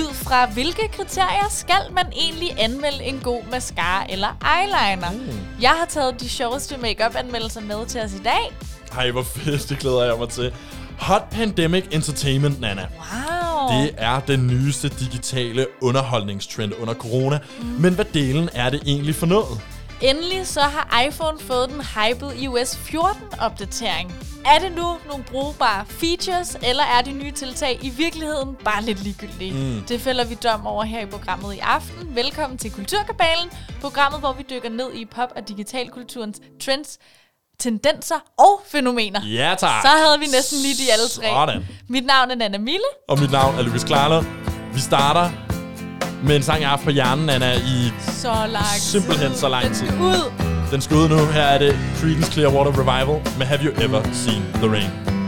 Ud fra hvilke kriterier skal man egentlig anmelde en god mascara eller eyeliner? Mm. Jeg har taget de sjoveste makeup anmeldelser med til os i dag. Hej, hvor fedt, det glæder jeg mig til. Hot Pandemic Entertainment, Nana. Wow. Det er den nyeste digitale underholdningstrend under corona. Mm. Men hvad delen er det egentlig for noget? Endelig så har iPhone fået den hyped iOS 14-opdatering. Er det nu nogle brugbare features, eller er de nye tiltag i virkeligheden bare lidt ligegyldige? Mm. Det fælder vi dom over her i programmet i aften. Velkommen til Kulturkabalen, programmet, hvor vi dykker ned i pop- og digitalkulturens trends, tendenser og fænomener. Ja, tak. Så havde vi næsten lige de alle tre. Sådan. Mit navn er Nana Mille. Og mit navn er Lukas Klarlund. Vi starter med en sang, jeg har haft på hjernen, Anna, i Så lang simpelthen tid. så lang Den skal ud. Den skal ud nu. Her er det Creedence Clearwater Revival med Have You Ever Seen The Rain.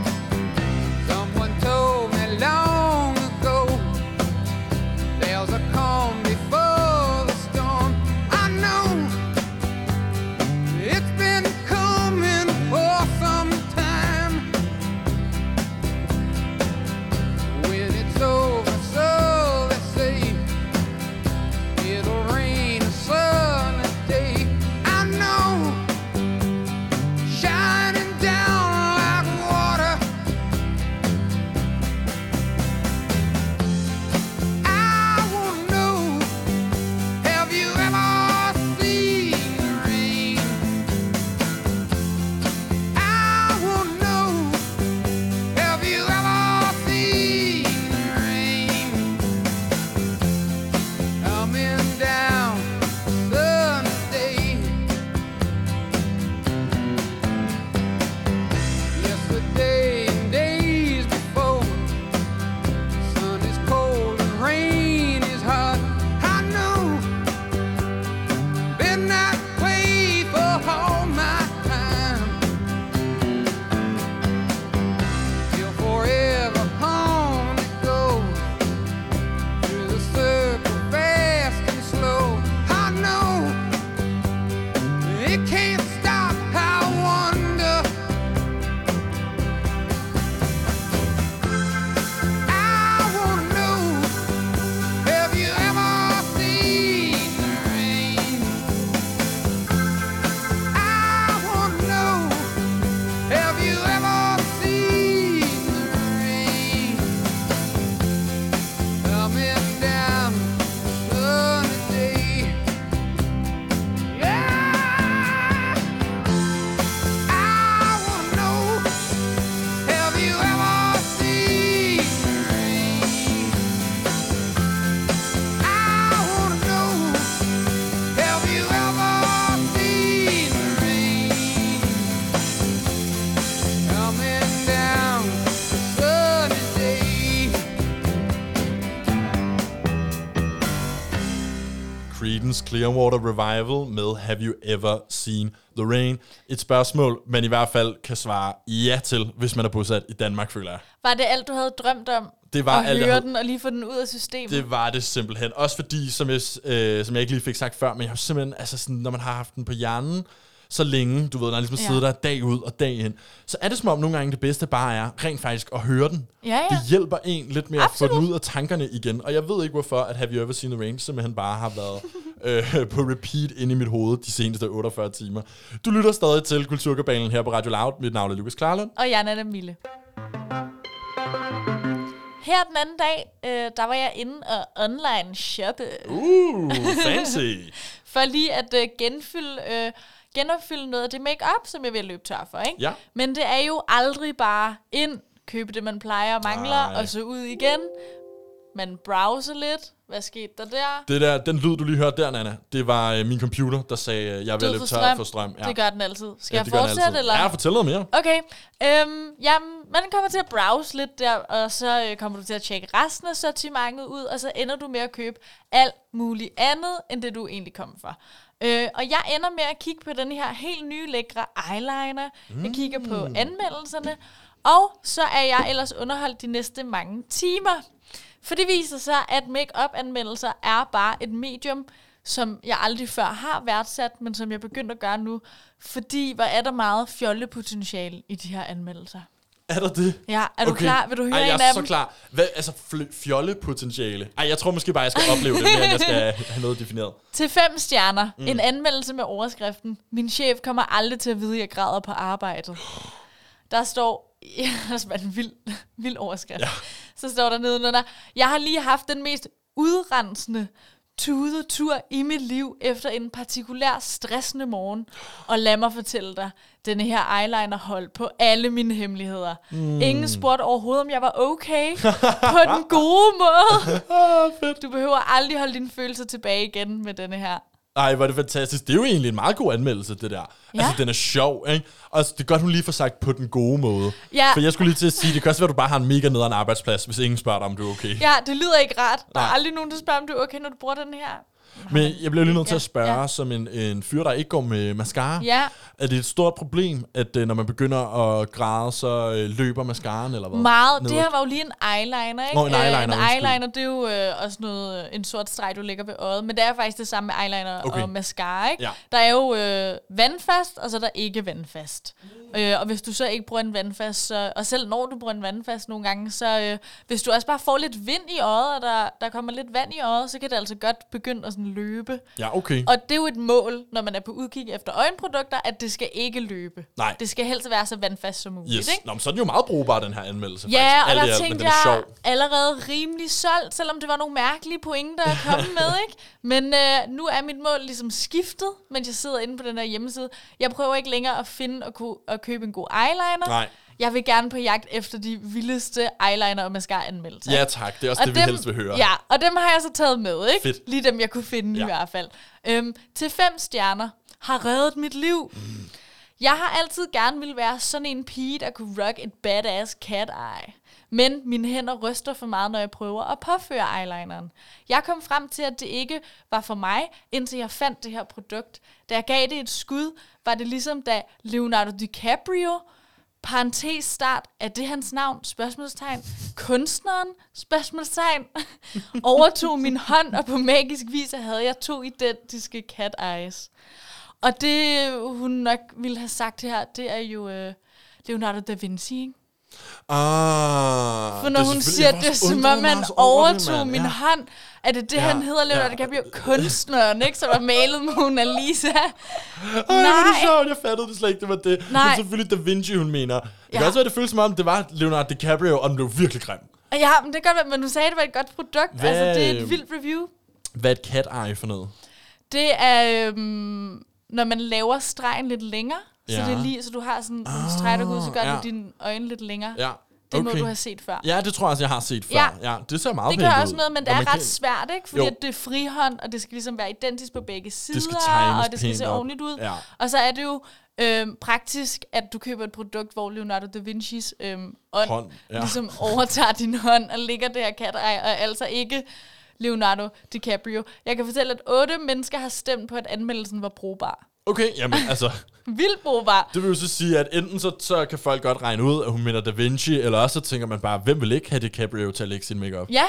Clearwater Revival med Have You Ever Seen The Rain? Et spørgsmål, man i hvert fald kan svare ja til, hvis man er bosat i Danmark, føler jeg. Var det alt, du havde drømt om? Det var at alt, høre havde- den og lige få den ud af systemet? Det var det simpelthen. Også fordi, som jeg, øh, som jeg ikke lige fik sagt før, men jeg har simpelthen, altså sådan, når man har haft den på hjernen, så længe, du ved, når jeg ligesom Ja. sidder der dag ud og dag ind, så er det som om nogle gange det bedste bare er rent faktisk at høre den. Ja, ja. Det hjælper en lidt med at få Absolut. den ud af tankerne igen. Og jeg ved ikke hvorfor, at Have You Ever Seen The Rain simpelthen bare har været øh, på repeat inde i mit hoved de seneste 48 timer. Du lytter stadig til Kulturkabalen her på Radio Loud. Mit navn er Lukas Klarlund. Og jeg er Nana Mille. Her den anden dag, øh, der var jeg inde og online shoppe. Uh, fancy. For lige at øh, genfylde, øh, genopfylde noget af det makeup, som jeg vil løbe tør for. Ikke? Ja. Men det er jo aldrig bare ind, købe det, man plejer og mangler, Nej. og så ud igen. Man browser lidt. Hvad skete der der? Det der, den lyd, du lige hørte der, Nana, det var øh, min computer, der sagde, øh, jeg vil løbe for tør for strøm. Det gør den altid. Skal Ja, jeg fortsætte, eller? Ja, fortæl noget mere. Okay. Øhm, jamen, man kommer til at browse lidt der, og så øh, kommer du til at tjekke resten af sortimentet ud, og så ender du med at købe alt muligt andet, end det du egentlig kom for. Øh, og jeg ender med at kigge på den her helt nye lækre eyeliner. Mm. Jeg kigger på anmeldelserne, og så er jeg ellers underholdt de næste mange timer. For det viser sig, at make-up-anmeldelser er bare et medium, som jeg aldrig før har værdsat, men som jeg begyndt at gøre nu. Fordi hvor er der meget fjollepotentiale i de her anmeldelser. Er der det? Ja, er du klar? Vil du høre Ej, jeg en er så dem? klar. Hvad, altså, fjollepotentiale. Ej, jeg tror måske bare, jeg skal opleve det, mere end jeg skal have noget defineret. Til fem stjerner. Mm. En anmeldelse med overskriften. Min chef kommer aldrig til at vide, at jeg græder på arbejdet. Der står... Ja, en vild, vild overskrift. Ja. Så står der nedenunder. Jeg har lige haft den mest udrensende tudetur i mit liv efter en partikulær stressende morgen. Og lad mig fortælle dig, denne her eyeliner holdt på alle mine hemmeligheder. Mm. Ingen spurgte overhovedet, om jeg var okay. på den gode måde. Ah. Du behøver aldrig holde dine følelser tilbage igen med denne her. Ej, hvor er det fantastisk. Det er jo egentlig en meget god anmeldelse, det der. Ja. Altså, den er sjov, ikke? Og altså, det er godt, hun lige får sagt på den gode måde. Ja. For jeg skulle lige til at sige, det kan også være, at du bare har en mega nederen arbejdsplads, hvis ingen spørger dig, om du er okay. Ja, det lyder ikke rart. Der er Nej. aldrig nogen, der spørger, om du er okay, når du bruger den her. Men jeg bliver lige nødt til at spørge, ja. som en, en fyr, der ikke går med mascara. Ja, Er det et stort problem, at øh, når man begynder at græde, så øh, løber mascaraen, eller hvad? meget. Det Nedad? her var jo lige en eyeliner, ikke? Nå, en eyeliner, Øh, en undskyld. eyeliner, det er jo øh, også noget, en sort streg, du lægger ved øjet. Men det er faktisk det samme med eyeliner Okay. og mascara, ikke? Ja. Der er jo øh, vandfast, og så er der ikke vandfast. Øh, og hvis du så ikke bruger en vandfast, så, og selv når du bruger en vandfast nogle gange, så øh, hvis du også bare får lidt vind i øjet, og der, der kommer lidt vand i øjet, så kan det altså godt begynde at sådan løbe. Ja, okay. Og det er jo et mål, når man er på udkig efter øjenprodukter, at det skal ikke løbe. Nej. Det skal helst være så vandfast som muligt, Yes. ikke? Nå, men så er den jo meget brugbar, den her anmeldelse. Ja, faktisk. og Alt der alt, tænkte den er jeg allerede rimelig solgt, selvom det var nogle mærkelige pointer at komme med, ikke? Men øh, nu er mit mål ligesom skiftet, mens jeg sidder inde på den her hjemmeside. Jeg prøver ikke længere at finde og, ku- at købe en god eyeliner. Nej. Jeg vil gerne på jagt efter de vildeste eyeliner og mascara anmeldelser. Ja, tak. Det er også Og det, vi helst vil høre. Ja, og dem har jeg så taget med, ikke? Fedt. Lige dem, jeg kunne finde. Ja. i hvert fald. Øhm, til fem stjerner har reddet mit liv. Mm. Jeg har altid gerne ville være sådan en pige, der kunne rock et badass cat eye. Men mine hænder ryster for meget, når jeg prøver at påføre eyelineren. Jeg kom frem til, at det ikke var for mig, indtil jeg fandt det her produkt. Da jeg gav det et skud, var det ligesom da Leonardo DiCaprio parentes start, er det hans navn? Spørgsmålstegn. Kunstneren? Spørgsmålstegn. Overtog min hånd, og på magisk vis havde jeg to identiske cat eyes. Og det, hun nok ville have sagt her, det er jo øh, Leonardo da Vinci, ikke? Ah, For når det er hun siger, det er som om man overtog mand. min Ja. hånd. Er det det, Ja, han hedder, Leonardo ja. DiCaprio? Kunstneren, ikke? Som har malet Mona Lisa. Ej, er det Nej. sjovt, jeg fattede det slet ikke, det var det. Nej. Er selvfølgelig Da Vinci, hun mener. Det kan Ja. også være, det føles som om, det var Leonardo DiCaprio, og den blev virkelig grim. Ja, men det kan godt være, men du sagde, det var et godt produkt. Hvad- Altså, det er et vildt review. Hvad er et cat eye for noget? Det er, øhm, når man laver stregen lidt længere, så Ja. det er lige, så du har sådan en streg, der går ud, så gør ja. du dine øjne lidt længere. Ja, Det må okay. du have set før. Ja, det tror jeg også, jeg har set før. Ja. Ja, det ser meget Det gør også noget, men det Og er ret kan- svært, ikke? Fordi Jo. at det er frihånd, og det skal ligesom være identisk på begge sider, skal tegnes og det skal se op. ordentligt ud. Ja. Og så er det jo øhm, praktisk, at du køber et produkt, hvor Leonardo da Vinci's øhm, ånd Hånd, ja. ligesom overtager din hånd og ligger der kat og altså ikke Leonardo DiCaprio. Jeg kan fortælle, at otte mennesker har stemt på, at anmeldelsen var brugbar. Okay, jamen altså, Vildt brugbar. det vil jo så sige, at enten så, så kan folk godt regne ud, at hun mener Da Vinci, eller også så tænker man bare, hvem vil ikke have DiCaprio til at lægge sin makeup? Ja,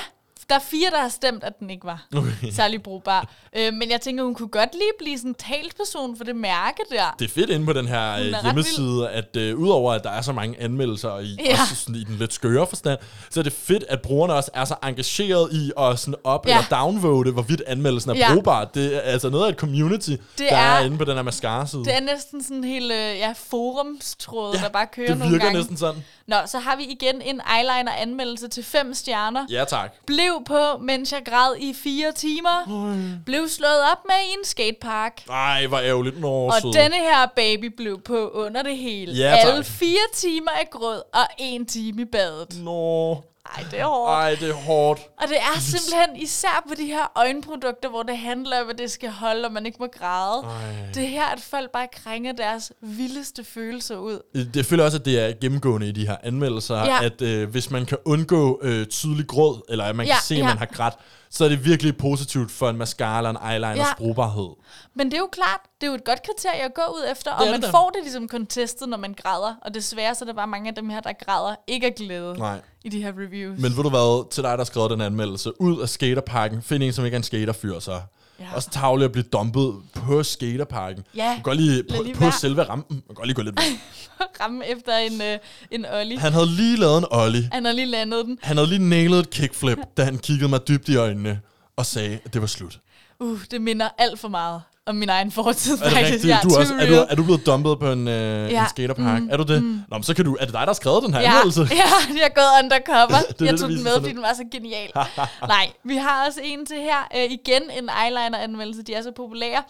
der er fire, der har stemt, at den ikke var Okay. særlig brugbar. Øh, men jeg tænker, hun kunne godt lige blive sådan en talsperson for det mærke der. Det er fedt inde på den her er øh, hjemmeside, at øh, udover at der er så mange anmeldelser, og i, Ja. også sådan i den lidt skøre forstand, så er det fedt, at brugerne også er så engageret i at sådan op- Ja. eller downvote, hvorvidt anmeldelsen er Ja. brugbar. Det er altså noget af et community, det der er, er- inde på den her mascara-side. Det er næsten sådan en hel øh, ja, forumstråd, ja, der bare kører det nogle virker gange. næsten sådan. Nå, så har vi igen en eyeliner-anmeldelse til fem stjerner. Ja, tak. Blev på, mens jeg græd i fire timer. Blev slået op med i en skatepark. Ej, hvor ærgerligt. Nå, Og denne her baby blev på under det hele. Ja, tak. Alle fire timer af grød og en time i badet. Nå, Ej, det er hårdt. ej, det er hårdt. Og det er simpelthen især på de her øjenprodukter, hvor det handler om, at det skal holde, og man ikke må græde. Ej. Det er her, at folk bare krænger deres vildeste følelser ud. Det føler også, at det er gennemgående i de her anmeldelser, Ja. at øh, hvis man kan undgå øh, tydelig gråd, eller at man Ja, kan se, at ja. man har grædt, så er det virkelig positivt for en mascara eller en eyeliners Ja. brugbarhed. Men det er jo klart, det er jo et godt kriterie at gå ud efter, og Det man det får det ligesom contestet, når man græder. Og desværre så er der bare mange af dem her, der græder ikke af glæde Nej. i de her reviews. Men ved du hvad, til dig, der har skrevet den anmeldelse, ud af skaterparken, find en, som ikke er en skaterfyr, så. Ja. Også tavle at blive dumpet på skaterparken. Ja, Man godt lige, på, lige på selve rampen. Man godt lige gå lidt væk. ramme efter en, øh, en ollie. Han havde lige lavet en ollie. Han har lige landet den. Han havde lige nailet et kickflip, da han kiggede mig dybt i øjnene og sagde, at det var slut. Uh, det minder alt for meget om min egen fortid, Er det faktisk. rigtigt? Ja, du er, også, er, du, er du blevet dumpet på en, øh, Ja. en skaterpark? Mm, Er du det? Nå, men så kan du... Er det dig, der har skrevet den her Ja, anmeldelse? ja, jeg har gået undercover. Det er det, jeg tog den med, fordi den var så genial. Nej, vi har også en til her. Øh, igen en eyeliner-anmeldelse. De er så populære.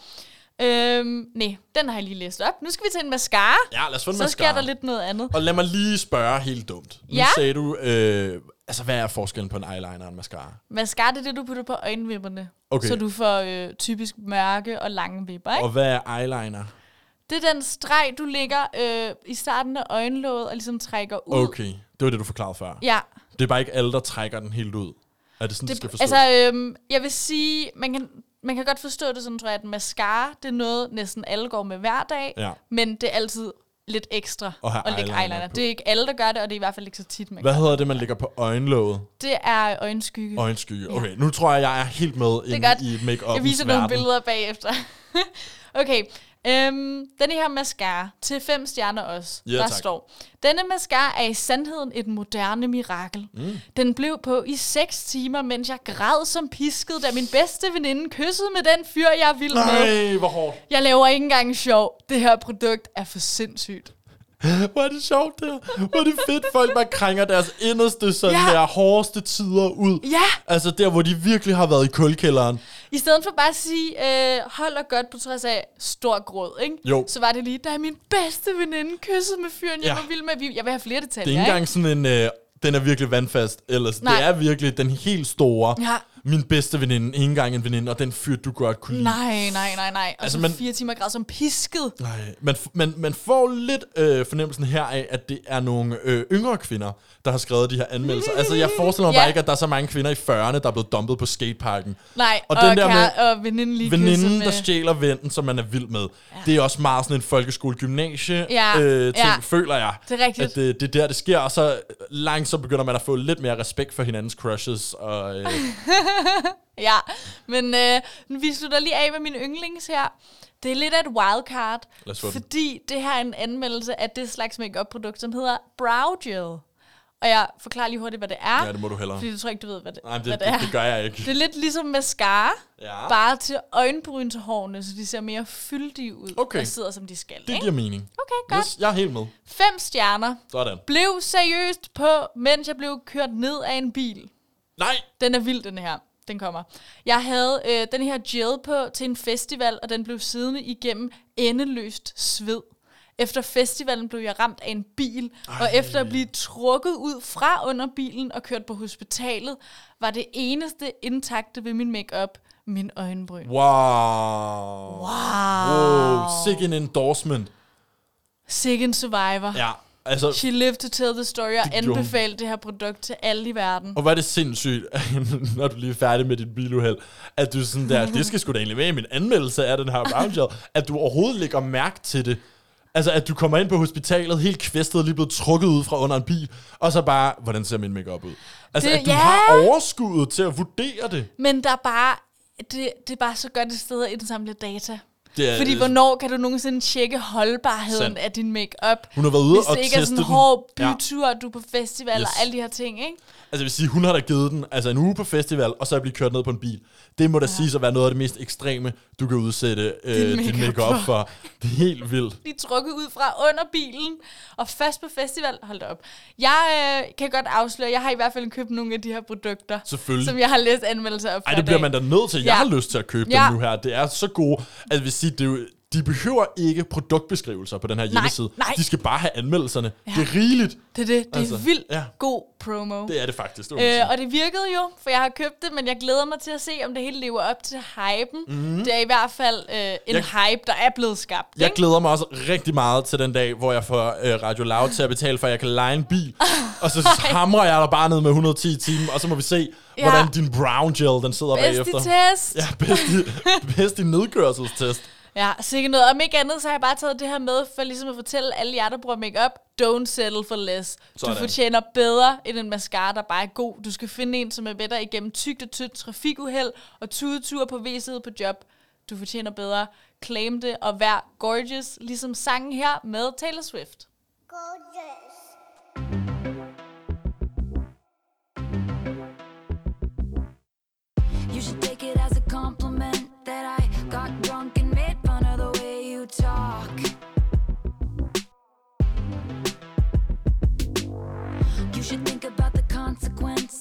Øhm, nej, den har jeg lige læst op. Nu skal vi til en mascara. Ja, lad os få en så sker mascara. der lidt noget andet. Og lad mig lige spørge helt dumt. Nu Ja? sagde du... Øh, altså, hvad er forskellen på en eyeliner og en mascara? Mascara, det er det, du putter på øjenvipperne. Okay. Så du får øh, typisk mørke og lange vipper, ikke? Og hvad er eyeliner? Det er den streg, du lægger øh, i starten af øjenlåget og ligesom trækker ud. Okay, det var det, du forklarede før. Ja, Det er bare ikke alle, der trækker den helt ud. Er det sådan, det, det skal forstås? altså, øhm, jeg vil sige, man kan, man kan godt forstå det sådan, tror jeg, at mascara, det er noget, næsten alle går med hver dag, Ja. men det er altid lidt ekstra have at lægge eyeliner eyeliner. på. Det er ikke alle, der gør det, og det er i hvert fald ikke så tit, man Hvad hedder det, man lægger på øjenlåget? det. Det er øjenskygge. Øjenskygge. Okay, nu tror jeg, jeg er helt med ind godt. i make Jeg viser nogle billeder bagefter. okay, øhm, denne her mascara til fem stjerner også. Ja, der tak. står, denne mascara er i sandheden et moderne mirakel. Mm. Den blev på i 6 timer, mens jeg græd som pisket, da min bedste veninde kyssede med den fyr, jeg er vild med. Nej, hvor hårdt. Jeg laver ikke engang sjov. Det her produkt er for sindssygt. Hvor er det sjovt, det her. Hvor er det fedt, folk bare krænger deres inderste, sådan Ja. der hårdeste tider ud. Ja, Altså der, hvor de virkelig har været i kulkælderen. i stedet for bare at sige, øh, hold og godt på trods af stor gråd, ikke? Jo. Så var det lige, der er min bedste veninde kysset med fyren, jeg Ja. var vild med. Vi- Jeg vil have flere Det detaljer, er ikke engang sådan en, øh, den er virkelig vandfast. Ellers, Nej. det er virkelig den helt store. Ja. Min bedste veninde, ikke engang en veninde, og den fyr, du godt kunne lide. Nej, nej, nej, nej. Og Altså, man- fire timer grad som pisket. Nej, man, man, man får lidt øh, fornemmelsen her af, at det er nogle øh, yngre kvinder, der har skrevet de her anmeldelser. altså, jeg forestiller mig Ja. bare ikke, at der er så mange kvinder i 40'erne, der er blevet dumpet på skateparken. Nej, Og og, den og, der kære, og veninden lige Veninden, der med. stjæler vennen, som man er vild med. Ja. Det er også meget sådan en folkeskole-gymnasie Ja, øh, ting, ja. føler jeg. Det er rigtigt. At det, det er der, det sker, og så langsomt begynder man at få lidt mere respekt for hinandens crushes. Og, øh, Ja, men øh, vi slutter lige af med min yndlings her. Det er lidt af et wildcard, fordi det her er en anmeldelse af det slags makeup-produkt, som hedder Brow Gel. Og jeg forklarer lige hurtigt, hvad det er. ja, det må du hellere. Fordi du tror ikke, du ved, hvad det, Nej, men hvad det, det er. det, det gør jeg ikke. Det er lidt ligesom mascara, Ja. bare til øjenbrynshårene, så de ser mere fyldige ud Okay. og sidder, som de skal. Det ikke? giver mening. Okay, godt. Yes, jeg er helt med. Fem stjerner. Sådan. Blev seriøst på, mens jeg blev kørt ned af en bil. Nej! Den er vild, den her. Den kommer. Jeg havde øh, den her gel på til en festival, og den blev siddende igennem endeløst sved. Efter festivalen blev jeg ramt af en bil, Ej. og efter at blive trukket ud fra under bilen og kørt på hospitalet, var det eneste intakte ved min makeup min øjenbryn. Wow. Wow. Wow, sick en endorsement. Sick en survivor. Ja, altså, She lived to tell the story og anbefale det her produkt til alle i verden. og er det sindssygt, når du lige er færdig med dit biluheld, at du sådan der, det skal sgu da egentlig med i min anmeldelse af den her gel, at du overhovedet lægger mærke til det. Altså, at du kommer ind på hospitalet, helt kvæstet, lige blevet trukket ud fra under en bil, og så bare, hvordan ser min makeup ud? Altså, Det- at du ja. har overskuddet til at vurdere det. Men der er bare, det, det er bare så godt et sted at indsamle data. Det er, Fordi hvornår kan du nogensinde tjekke holdbarheden Sandt. af din makeup? Hun har været ude Hvis og det ikke er sådan en hård Ja. bytur, du er på festival Yes. og alle de her ting, ikke? Altså, jeg vil sige, hun har da givet den altså en uge på festival, og så er blive kørt ned på en bil. Det må da ja. siges at være noget af det mest ekstreme, du kan udsætte øh, Din makeup makeup for. Det er helt vildt. Blive trukket ud fra under bilen, og først på festival, hold op. Jeg øh, kan godt afsløre, jeg har i hvert fald købt nogle af de her produkter, Selvfølgelig. som jeg har læst anmeldelser af Ej, det bliver man da nødt til. Jeg Ja. har lyst til at købe Ja. dem nu her. Det er så gode. Altså, jeg vil sige, det er jo, de behøver ikke produktbeskrivelser på den her hjemmeside. nej. De skal bare have anmeldelserne. Ja. Det er rigeligt. Det er det. Det er Altså, vildt ja. god promo. Det er det faktisk. Det. Øh, og det virkede jo, for jeg har købt det, men jeg glæder mig til at se, om det hele lever op til hypen. Mm. Det er i hvert fald øh, en. Jeg- hype, der er blevet skabt. Jeg ikke? glæder mig også rigtig meget til den dag, hvor jeg får øh, Radio Loud til at betale for, at jeg kan lege en bil. og så hamrer jeg der bare ned med 110 i timen, og så må vi se, Ja. hvordan din brown gel den sidder Bedst i bagefter. test. Ja, bedst i, bedst i nedkørselstest. Ja, sikkert noget. Om ikke andet, så har jeg bare taget det her med, for ligesom at fortælle alle jer, der bruger makeup, don't settle for less. Sådan. Du fortjener bedre end en mascara, der bare er god. Du skal finde en, som er bedre igennem tygt og tyndt trafikuheld og tudetur på væsenet på job. Du fortjener bedre. Claim det og vær gorgeous, ligesom sangen her med Taylor Swift. Gorgeous.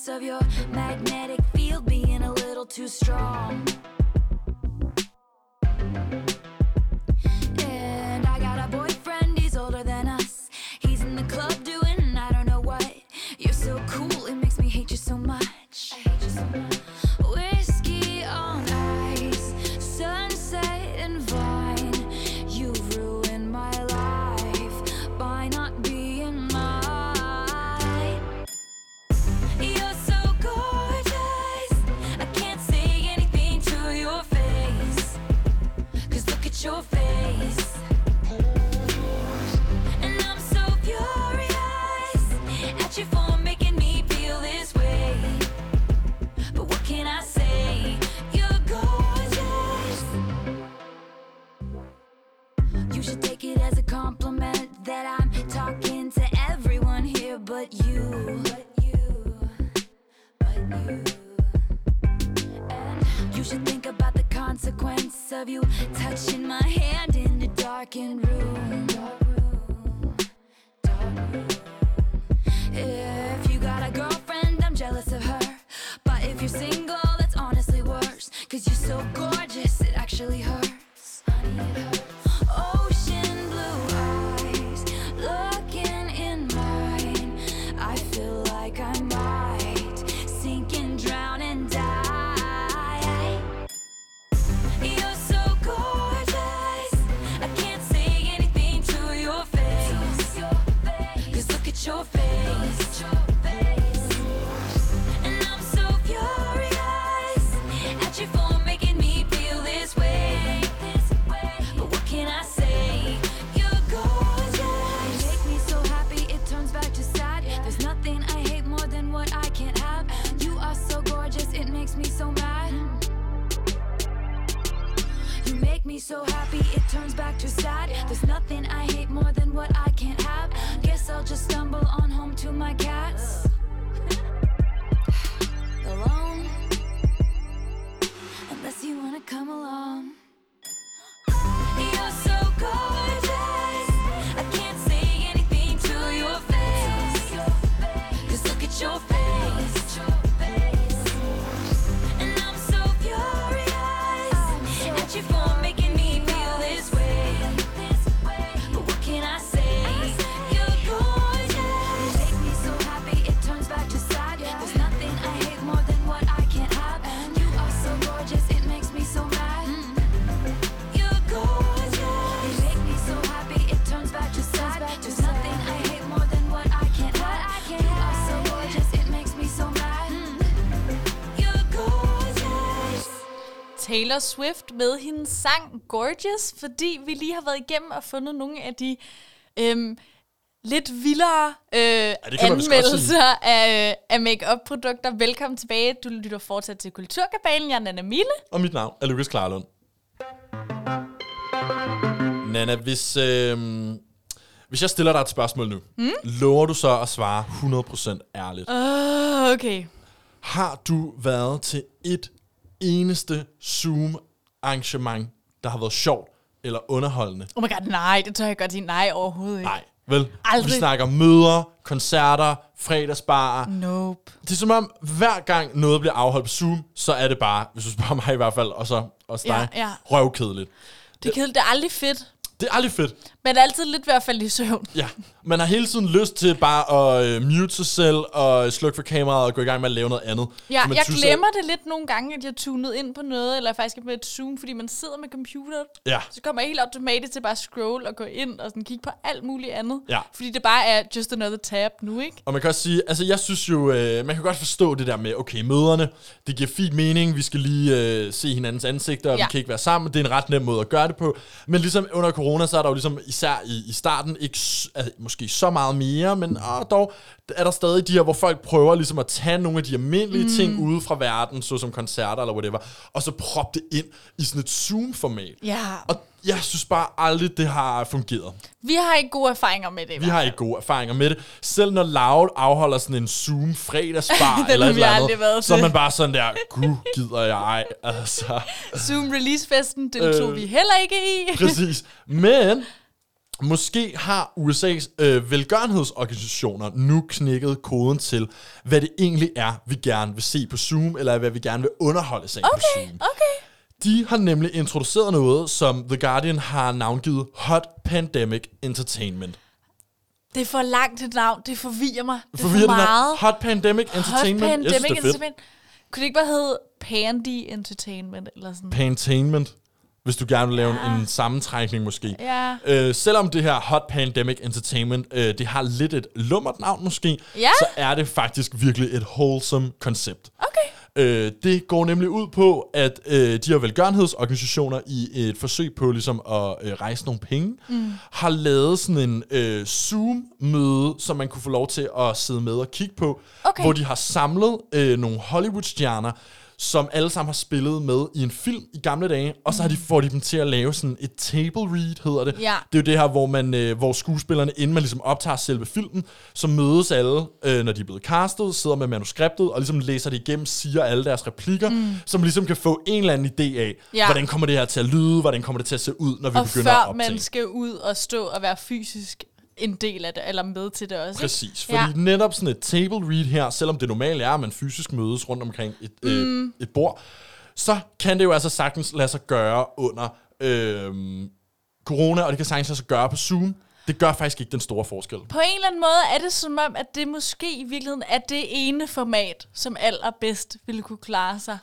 Of your magnetic field being a little too strong. Makes me so mad. You make me so happy, it turns back to sad. There's nothing I hate more than what I can't have. Guess I'll just stumble on home to my cats. Alone. Unless you wanna come along. You're so gorgeous. Taylor Swift med hendes sang Gorgeous, fordi vi lige har været igennem og fundet nogle af de øhm, lidt vildere øh, godt anmeldelser af, af make-up-produkter. Velkommen tilbage. Du lytter fortsat til Kulturkabalen. Jeg er Nana Mille. Og mit navn er Lukas Klarlund. Nana, hvis, øh, hvis jeg stiller dig et spørgsmål nu, mm? lover du så at svare 100% ærligt? Uh, okay. Har du været til et eneste Zoom-arrangement, der har været sjovt eller underholdende? Oh my god, nej. Det tør jeg godt sige. Nej, overhovedet ikke. Nej, vel? Aldrig. Vi snakker møder, koncerter, fredagsbarer. Nope. Det er som om, hver gang noget bliver afholdt på Zoom, så er det bare, hvis du spørger mig i hvert fald, og så også dig, Ja, ja. røvkedeligt. Det er kedeligt. Det er aldrig fedt. Det er aldrig fedt. Er altid lidt ved at falde i søvn. Ja, man har hele tiden lyst til bare at øh, mute sig selv og slukke for kameraet og gå i gang med at lave noget andet. Ja, jeg synes, glemmer det lidt nogle gange, at jeg tunede ind på noget, eller faktisk er med et Zoom, fordi man sidder med computeren. Ja, Så kommer jeg helt automatisk til bare at scroll og gå ind og sådan kigge på alt muligt andet. Ja. Fordi det bare er just another tab nu, ikke? Og man kan også sige, altså jeg synes jo, øh, man kan godt forstå det der med, okay, møderne, det giver fint mening, vi skal lige øh, se hinandens ansigter, og. Ja. vi kan ikke være sammen, det er en ret nem måde at gøre det på. Men ligesom under corona, så er der jo ligesom, især i, i starten, ikke altså, måske så meget mere, men åh, dog er der stadig de her, hvor folk prøver ligesom at tage nogle af de almindelige mm. ting ude fra verden, såsom koncerter eller whatever, og så proppe det ind i sådan et Zoom-format. Ja. Og jeg synes bare aldrig, det har fungeret. Vi har ikke gode erfaringer med det. Vi har ikke gode erfaringer med det. Selv når Loud afholder sådan en Zoom fredagsbar Den eller et eller andet, været så er man bare sådan der, gud gider jeg ej. Altså, Zoom release-festen deltog Øh, vi heller ikke i. præcis. Men måske har USA's øh, velgørenhedsorganisationer nu knækket koden til, hvad det egentlig er, vi gerne vil se på Zoom, eller hvad vi gerne vil underholde sig af på Zoom. Okay. De har nemlig introduceret noget, som The Guardian har navngivet Hot Pandemic Entertainment. Det er for langt et navn. Det forvirrer mig. Det er Forvirrer for meget. Hot Pandemic Hot Entertainment. Pandemic jeg synes, er. Entertainment. Kunne det ikke bare hedde Pandy Entertainment? Eller sådan? Pantainment, hvis du gerne vil lave Ja. en, en sammentrækning måske. Ja. Øh, selvom det her Hot Pandemic Entertainment, øh, det har lidt et lummert navn måske, Ja. så er det faktisk virkelig et wholesome koncept. Okay. Øh, det går nemlig ud på, at øh, de her velgørenhedsorganisationer i et forsøg på ligesom at øh, rejse nogle penge, mm. har lavet sådan en øh, Zoom-møde, som man kunne få lov til at sidde med og kigge på, Okay. hvor de har samlet øh, nogle Hollywood-stjerner, som alle sammen har spillet med i en film i gamle dage, og så har de får de dem til at lave sådan et table read, hedder det. Ja. Det er jo det her, hvor, man, øh, hvor skuespillerne, inden man ligesom optager selve filmen, så mødes alle, øh, når de er blevet castet, sidder med manuskriptet, og ligesom læser det igennem, siger alle deres replikker, mm. som ligesom kan få en eller anden idé af, Ja. hvordan kommer det her til at lyde, hvordan kommer det til at se ud, når vi Og begynder at før optage. man skal ud og stå og være fysisk en del af det, eller med til det også. Præcis, fordi Ja. ja. netop sådan et table read her, selvom det normalt er, at man fysisk mødes rundt omkring et, mm. øh, et bord, så kan det jo altså sagtens lade sig gøre under øh, corona, og det kan sagtens lade sig gøre på Zoom. Det gør faktisk ikke den store forskel. På en eller anden måde er det som om, at det måske i virkeligheden er det ene format, som allerbedst ville kunne klare sig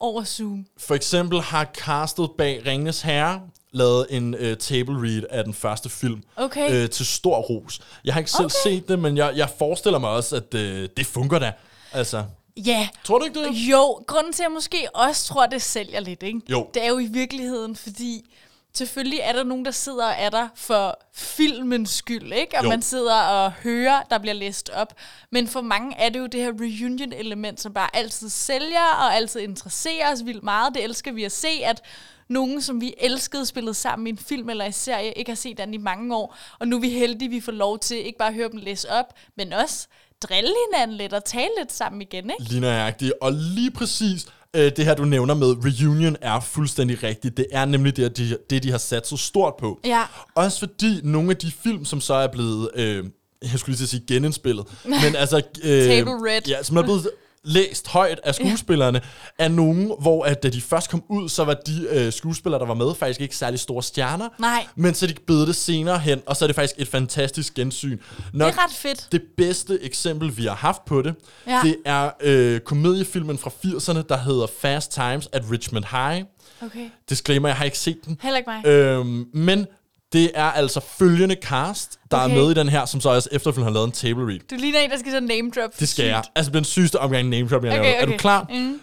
over Zoom. For eksempel har castet bag Ringnes Herre lavet en øh, table read af den første film Okay. øh, til stor ros. Jeg har ikke selv Okay. set det, men jeg, jeg forestiller mig også, at øh, det fungerer da. Altså, Ja, tror du ikke det? jo, grunden til, at jeg måske også tror, at det sælger lidt, ikke? Jo. det er jo i virkeligheden, fordi selvfølgelig er der nogen, der sidder og er der for filmens skyld, ikke? Og Jo. man sidder og hører, der bliver læst op. Men for mange er det jo det her reunion-element, som bare altid sælger og altid interesserer os vildt meget. Det elsker vi at se, at nogen, som vi elskede, spillede sammen i en film eller en serie, ikke har set den i mange år. Og nu er vi heldige, vi får lov til ikke bare at høre dem læse op, men også drille hinanden lidt og tale lidt sammen igen, ikke? Lige nøjagtigt. Og lige præcis øh, det her, du nævner med reunion, er fuldstændig rigtigt. Det er nemlig det, de, det, de har sat så stort på. Ja. Også fordi nogle af de film, som så er blevet, øh, jeg skulle lige til at sige genindspillet, men altså... Øh, Table read. Ja, som er blevet læst højt af skuespillerne, er nogen, hvor at, da de først kom ud, så var de øh, skuespillere, der var med, faktisk ikke særlig store stjerner. Nej. Men så de blevet det senere hen, og så er det faktisk et fantastisk gensyn. Nok Det er ret fedt. det bedste eksempel, vi har haft på det, Ja. ja. det er øh, komediefilmen fra 80'erne, der hedder Fast Times at Richmond High. Okay. Disclaimer, jeg har ikke set den. Heller ikke mig. Øhm, men det er altså følgende cast, der Okay. er med i den her, som så også efterfølgende har lavet en table read. Du ligner en, der skal så name drop. Det skal jeg. Altså den sygeste omgang name drop, jeg Okay, okay, okay. Er du klar? Mm.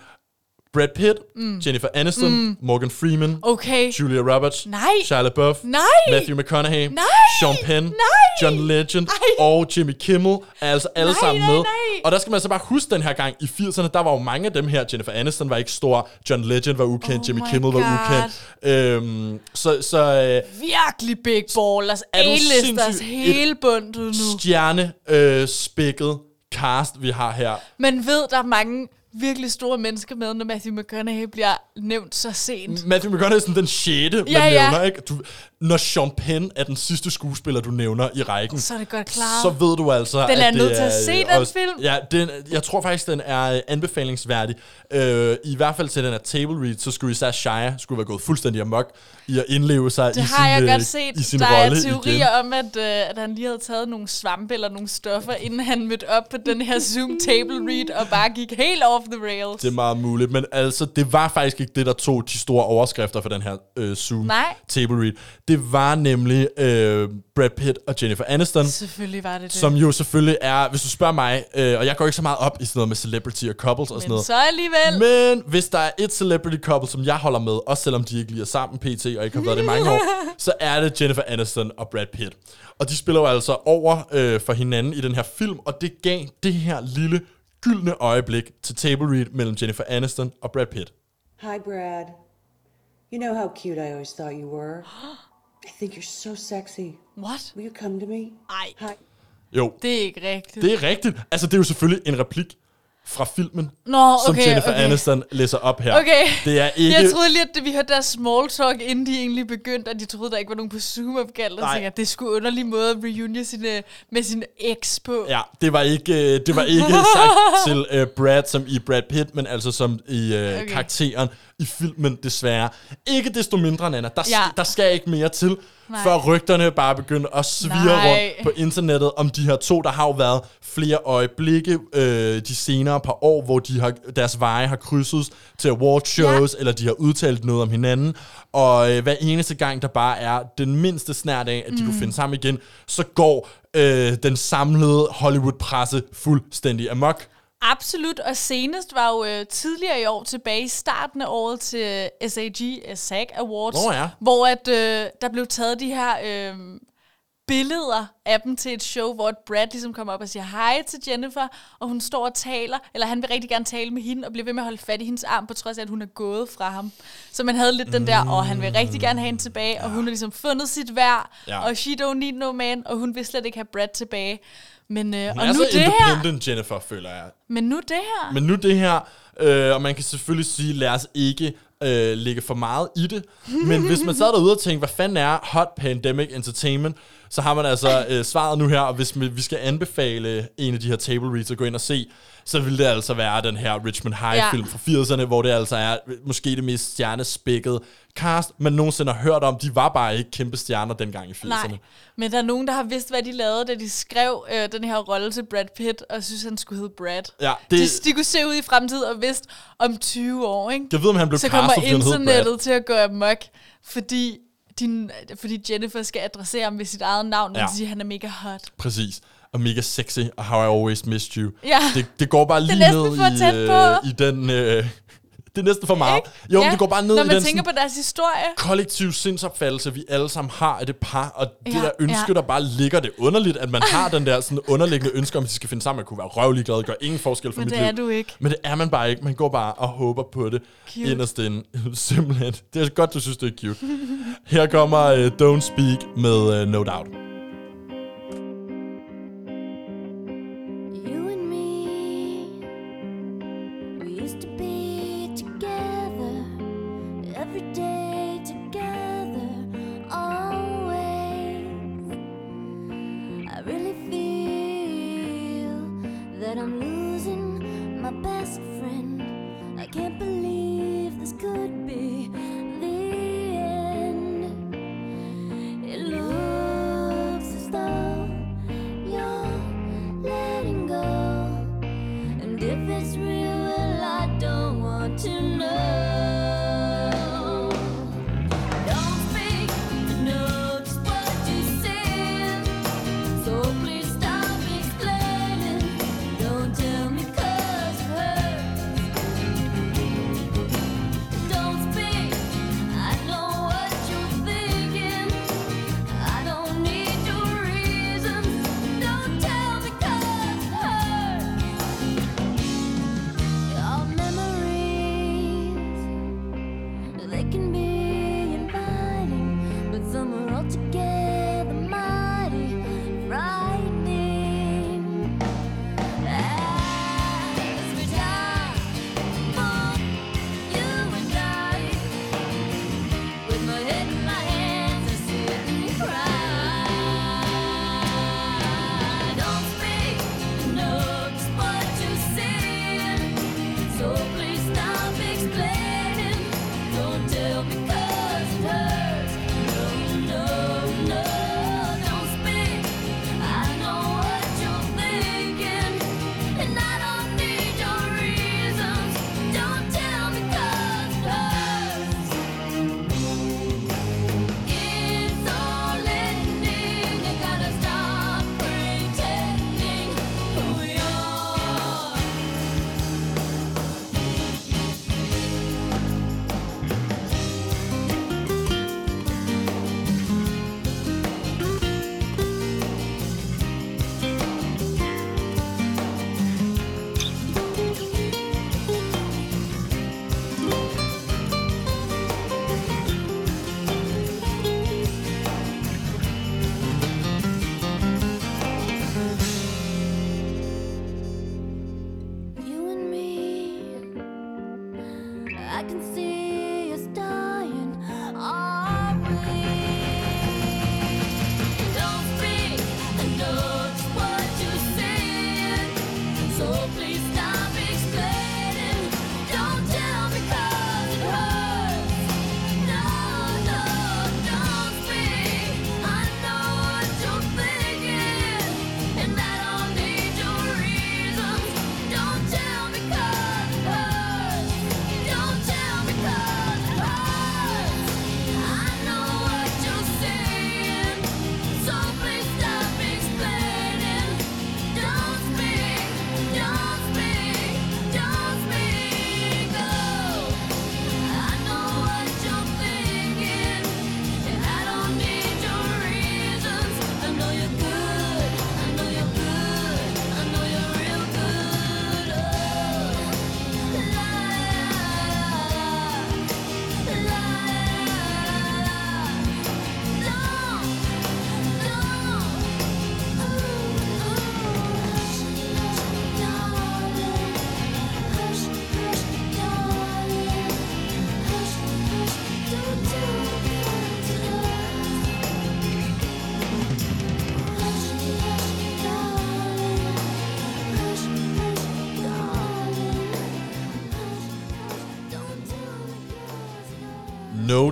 Brad Pitt, mm. Jennifer Aniston, mm. Morgan Freeman, Okay. Julia Roberts, Nej. Shia LaBeouf, Nej. Matthew McConaughey, Nej. Sean Penn, Nej. John Legend Nej. og Jimmy Kimmel er altså alle Nej, sammen nej, med. nej. Og der skal man så bare huske den her gang, i 80'erne, der var jo mange af dem her. Jennifer Aniston var ikke stor, John Legend var ukendt, Oh Jimmy my Kimmel var God. ukendt. Øhm, så så øh, Virkelig big ballers. Er A-listers hele bundet nu. stjerne øh, spækket cast, vi har her. Man ved, der er mange virkelig store mennesker med, når Matthew McConaughey bliver nævnt så sent. Matthew McConaughey er sådan den sjette, man Ja, ja. nævner, ikke? Du, når Sean Penn er den sidste skuespiller, du nævner i rækken, Så er det godt klart. så ved du altså, Den er at det nødt til at se, øh, den også- film. Ja, den, jeg tror faktisk, den er øh, anbefalingsværdig. Øh, I hvert fald til den her table read, så skulle især Shia skulle være gået fuldstændig amok i at indleve sig Det i har sin, jeg øh, godt i set. sin Der er teorier igen. om, at, øh, at han lige havde taget nogle svampe eller nogle stoffer, inden han mødte op på den her Zoom table read og bare gik helt off the rails. Det er meget muligt, men altså, det var faktisk ikke det, der tog de store overskrifter for den her øh, Zoom Nej. table read. Det var nemlig øh, Brad Pitt og Jennifer Aniston, Selvfølgelig var det det. som jo selvfølgelig er, hvis du spørger mig, øh, og jeg går ikke så meget op i sådan noget med celebrity og couples og sådan Men noget, så alligevel. Men hvis der er et celebrity couple, som jeg holder med, også selvom de ikke lige er sammen pt. og ikke har været det i mange år, så er det Jennifer Aniston og Brad Pitt. Og de spiller jo altså over øh, for hinanden i den her film, og det gav det her lille gyldne øjeblik til table read mellem Jennifer Aniston og Brad Pitt. Hi, Brad. You know how cute I always thought you were. I think you're so sexy. What? Will you come to me? Ej, Hi. Jo, det er ikke rigtigt. det er rigtigt. Altså, det er jo selvfølgelig en replik fra filmen, Nå, som okay, Jennifer okay. Aniston læser op her. Okay. Det er ikke... Jeg troede lige, at vi hørte der small talk, inden de egentlig begyndte, at de troede, der ikke var nogen på Zoom-opkald. Og Nej. tænkte, at det skulle underlig måde at reunion sine, med sin eks på. Ja, det var ikke, øh, det var ikke sagt til uh, Brad som i Brad Pitt, men altså som i uh, okay. Karakteren i filmen, desværre. Ikke desto mindre, Nana. Der, ja. der skal ikke mere til, Nej. Før rygterne bare begynder at svire Nej. rundt på internettet om de her to, der har jo været flere øjeblikke øh, de senere par år, hvor de har, deres veje har krydset til awardshows, ja. eller de har udtalt noget om hinanden. Og øh, hver eneste gang, der bare er den mindste snært af, at de mm. kunne finde sammen igen, så går øh, den samlede Hollywood-presse fuldstændig amok. Absolut, og senest var jo øh, tidligere i år, tilbage i starten af året til SAG, øh, SAG Awards, Nå ja. hvor at, øh, der blev taget de her øh, billeder af dem til et show, hvor et Brad ligesom kommer op og siger hej til Jennifer, og hun står og taler, eller han vil rigtig gerne tale med hende, og bliver ved med at holde fat i hendes arm, på trods af, at hun er gået fra ham. Så man havde lidt den der, og han vil rigtig gerne have hende tilbage, og hun har ligesom fundet sit værd, Ja. og she don't need no man, og hun vil slet ikke have Brad tilbage. Men, øh, Hun og er nu så det her, independent, Jennifer, føler jeg. men nu det her. Men nu det her, øh, og man kan selvfølgelig sige, lad os ikke øh, lægge for meget i det. Men hvis man sad derude og tænkte, hvad fanden er Hot Pandemic Entertainment, så har man altså øh, svaret nu her, og hvis vi skal anbefale en af de her table reads at gå ind og se, så vil det altså være den her Richmond High-film Ja. fra 80'erne, hvor det altså er måske det mest stjernespækkede cast, man nogensinde har hørt om. De var bare ikke kæmpe stjerner dengang i 80'erne. Nej, men der er nogen, der har vidst, hvad de lavede, da de skrev øh, den her rolle til Brad Pitt, og synes, han skulle hedde Brad. Ja, Det... De, de kunne se ud i fremtiden og vidste om 20 år, ikke? jeg ved, om han blev Så kommer castet, internettet til at gå amok, fordi, din, fordi Jennifer skal adressere ham ved sit eget navn, og Ja. ja. siger, at han er mega hot. Præcis. Og mega sexy, og how I always missed you. Ja. Det, det går bare lige næsten ned i, øh, i den... Øh, det er næsten for meget. Ikke? Jo, ja. men det går bare ned Når i man den tænker sådan, på deres historie. kollektiv sindsopfattelse, vi alle sammen har af det par, og det Ja, der ønske, ja. der bare ligger det er underligt, at man har den der sådan underliggende ønske om, at de skal finde sammen, at kunne være røvlig glad, gør ingen forskel for Men mit det liv. er du ikke. Men det er man bare ikke. Man går bare og håber på det Cute. inderst inde. Simpelthen. Det er godt, du synes, det er cute. Her kommer uh, Don't Speak med uh, No Doubt. I'm losing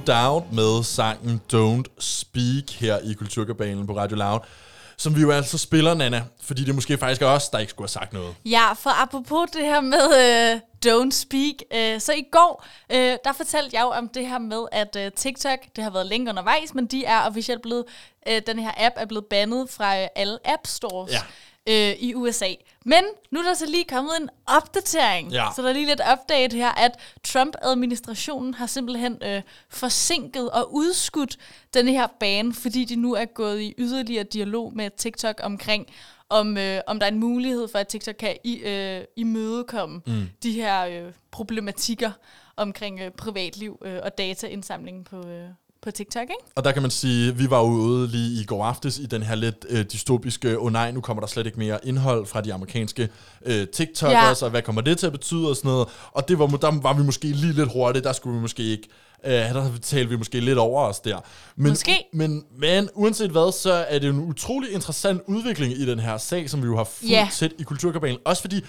Doubt med sangen Don't Speak her i Kulturkabalen på Radio Loud, som vi jo altså spiller, Nana, fordi det måske faktisk er os, der ikke skulle have sagt noget. Ja, for apropos det her med øh, don't speak, øh, så i går, øh, der fortalte jeg jo om det her med, at øh, TikTok, det har været længe undervejs, men de er officielt blevet, øh, den her app er blevet bandet fra øh, alle app stores. Ja. øh, i USA. Men nu er der så lige kommet en opdatering. Ja. Så der er lige lidt update her, at Trump-administrationen har simpelthen øh, forsinket og udskudt denne her bane, fordi de nu er gået i yderligere dialog med TikTok omkring, om, øh, om der er en mulighed for, at TikTok kan i, øh, imødekomme mm. de her øh, problematikker omkring øh, privatliv øh, og dataindsamling på, øh, på TikTok, ikke? Og der kan man sige, vi var jo ude lige i går aftes i den her lidt øh, dystopiske, åh oh nej, nu kommer der slet ikke mere indhold fra de amerikanske øh, TikTokers, Ja. og hvad kommer det til at betyde og sådan noget. Og det var, der var vi måske lige lidt hurtigt, der skulle vi måske ikke, øh, der talte vi måske lidt over os der. Men, Måske. Men, men uanset hvad, så er det en utrolig interessant udvikling i den her sag, som vi jo har fulgt Ja. tæt i Kulturkabalen. Også fordi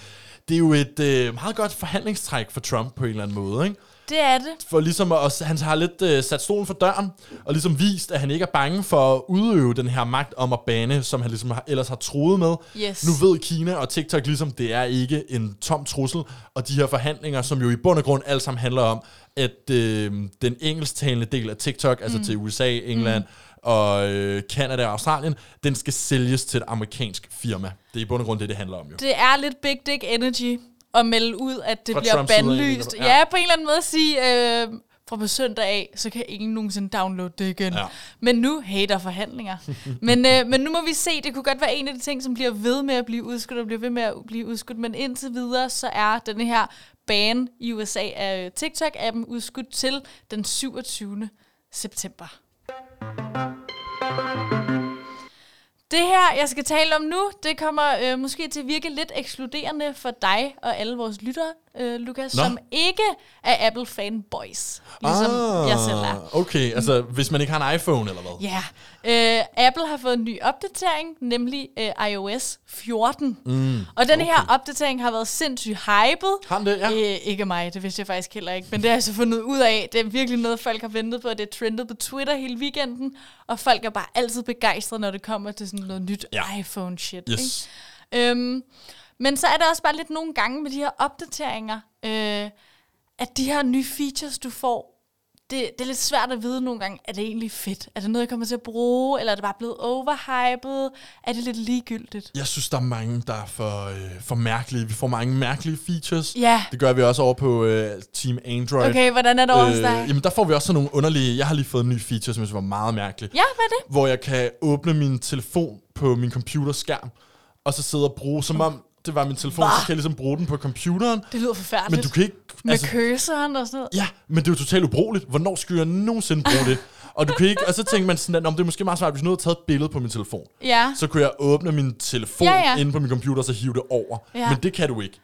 det er jo et øh, meget godt forhandlingstræk for Trump på en eller anden måde, ikke? Det er det. for ligesom at, han har lidt øh, sat stolen for døren, og ligesom vist, at han ikke er bange for at udøve den her magt om at bane, som han ligesom har, ellers har troet med. Yes. Nu ved Kina og TikTok ligesom, det er ikke en tom trussel, og de her forhandlinger, som jo i bund og grund alt sammen handler om, at øh, den engelsktalende del af TikTok, altså til USA, England, og øh, Canada og Australien, den skal sælges til et amerikansk firma. Det er i bund og grund det, det handler om jo. Det er lidt big dick energy at melde ud, at det Fra bliver Trumps bandlyst. Ja. Ja. på en eller anden måde at sige, øh, fra på søndag af, så kan ingen nogensinde downloade det igen. Ja. Men nu hater forhandlinger. men, øh, men nu må vi se, det kunne godt være en af de ting, som bliver ved med at blive udskudt, og bliver ved med at blive udskudt. Men indtil videre, så er denne her ban i USA af TikTok-appen udskudt til den 27. september. Det her, jeg skal tale om nu, det kommer øh, måske til at virke lidt ekskluderende for dig og alle vores lyttere øh, Lukas, Nå. som ikke er Apple fanboys, ligesom ah. jeg selv er. Okay, altså hvis man ikke har en iPhone eller hvad? Ja, øh, Apple har fået en ny opdatering, nemlig øh, iOS 14. Mm, og den okay. her opdatering har været sindssygt hyped. Har det? Ja. Øh, ikke mig, det vidste jeg faktisk heller ikke, men det har jeg så fundet ud af. Det er virkelig noget, folk har ventet på, og det er trendet på Twitter hele weekenden, og folk er bare altid begejstrede, når det kommer til sådan noget nyt Ja. iPhone-shit. Yes. Ikke? Øhm, men så er der også bare lidt nogle gange med de her opdateringer, øh, at de her nye features, du får, det, det er lidt svært at vide nogle gange, er det egentlig fedt? Er det noget, jeg kommer til at bruge? Eller er det bare blevet overhyped? Er det lidt ligegyldigt? Jeg synes, der er mange, der er for, øh, for mærkelige. Vi får mange mærkelige features. Ja. Det gør vi også over på øh, Team Android. Okay, hvordan er det over hos dig? jamen, der får vi også sådan nogle underlige... Jeg har lige fået en ny feature, som jeg synes var meget mærkelig. Ja, hvad er det? Hvor jeg kan åbne min telefon på min computerskærm, og så sidde og bruge, som om det var min telefon, Hva? så kan jeg ligesom bruge den på computeren. Det lyder forfærdeligt. Men du kan ikke... Med altså, cursoren og sådan noget. Ja, men det er jo totalt ubrugeligt. Hvornår skulle jeg nogensinde bruge det? Og du kan ikke, og så tænker man sådan, at "Nå, men det er måske meget svært, hvis nu havde taget et billede på min telefon. Ja. Så kunne jeg åbne min telefon Ja, ja. inde på min computer, og så hive det over. Ja. Men det kan du ikke.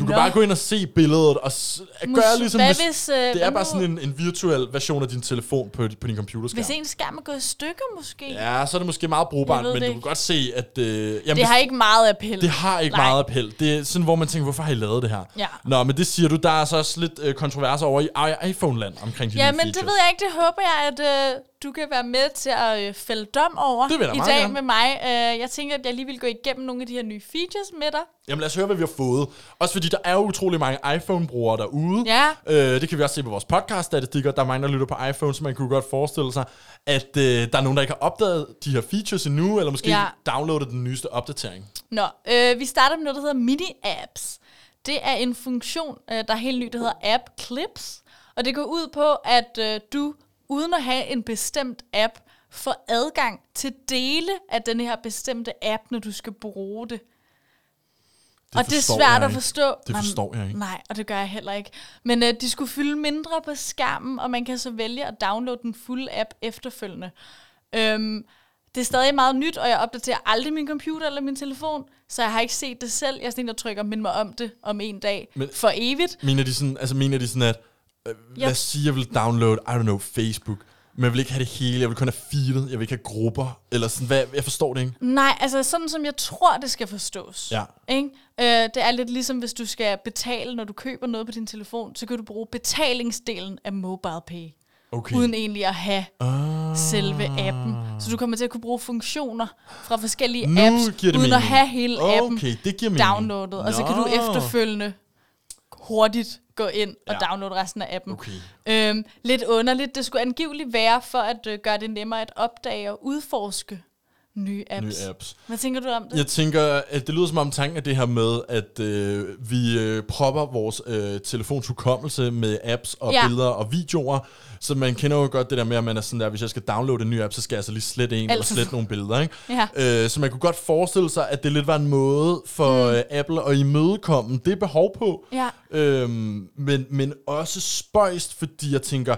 Du kan Nå. bare gå ind og se billedet, og s- gøre ligesom... hvad hvis, øh, det hvad er bare nu- sådan en, en virtuel version af din telefon på, på din computerskærm. Hvis en skærm er gået i stykker måske. Ja, så er det måske meget brugbart, Jeg ved men det du kan ikke. godt se, at... Øh, jamen, Det har ikke meget appel. det har ikke Nej. meget appel. Det er sådan, hvor man tænker, hvorfor har I lavet det her? Ja. Nå, men det siger du, der er så også lidt øh, kontroverser over i i- iPhone-land omkring de Ja, nye men det features. ved jeg ikke. Det håber jeg, at øh, du kan være med til at øh, fælde dom over Det i dag gerne. med mig. Øh, jeg tænker, at jeg lige vil gå igennem nogle af de her nye features med dig. Jamen lad os høre, hvad vi har fået. Også fordi der er jo utrolig mange iPhone-brugere derude. Ja. Øh, det kan vi også se på vores podcast-statistikker. Der er mange, der lytter på iPhone, så man kunne godt forestille sig, at øh, der er nogen, der ikke har opdaget de her features endnu, eller måske Ja. ja. downloadet den nyeste opdatering. Nå, øh, vi starter med noget, der hedder mini-apps. Det er en funktion, øh, der er helt ny, der hedder App Clips. Og det går ud på, at øh, du, uden at have en bestemt app, får adgang til dele af den her bestemte app, når du skal bruge det. Det og det er svært at forstå. Det forstår jeg ikke. Nej, og det gør jeg heller ikke. Men øh, de skulle fylde mindre på skærmen, og man kan så vælge at downloade den fulde app efterfølgende. Øhm, det er stadig meget nyt, og jeg opdaterer aldrig min computer eller min telefon, så jeg har ikke set det selv. Jeg er sådan en, der trykker mind mig om det om en dag Men- for evigt. Mener de sådan, altså mener de sådan, at øh, lad Jeg- os sige, jeg vil downloade, I don't know, Facebook, men jeg vil ikke have det hele, jeg vil kun have feedet, jeg vil ikke have grupper, eller sådan, hvad, jeg forstår det ikke. Nej, altså sådan som jeg tror, det skal forstås. Ja. Ikke? Øh, det er lidt ligesom, hvis du skal betale, når du køber noget på din telefon, så kan du bruge betalingsdelen af MobilePay. Okay. uden egentlig at have Ah. selve appen. Så du kommer til at kunne bruge funktioner fra forskellige Nu apps, uden at mening. have hele appen Okay, det giver mening. downloadet. Og så kan du efterfølgende hurtigt gå ind og Ja. downloade resten af appen. Okay. Øhm, lidt underligt. Det skulle angiveligt være for at øh, gøre det nemmere at opdage og udforske nye apps. Nye apps. Hvad tænker du om det? Jeg tænker, at det lyder som om tanken er det her med, at øh, vi øh, propper vores øh, telefons hukommelse med apps og Ja. billeder og videoer. Så man kender jo godt det der med, at man er sådan der, hvis jeg skal downloade en ny app, så skal jeg altså lige slette en eller Altid. slette nogle billeder. Ikke? Ja. Øh, så man kunne godt forestille sig, at det lidt var en måde for mm. øh, Apple at imødekomme det behov på. Ja. Øhm, men, men også spøjst, fordi jeg tænker,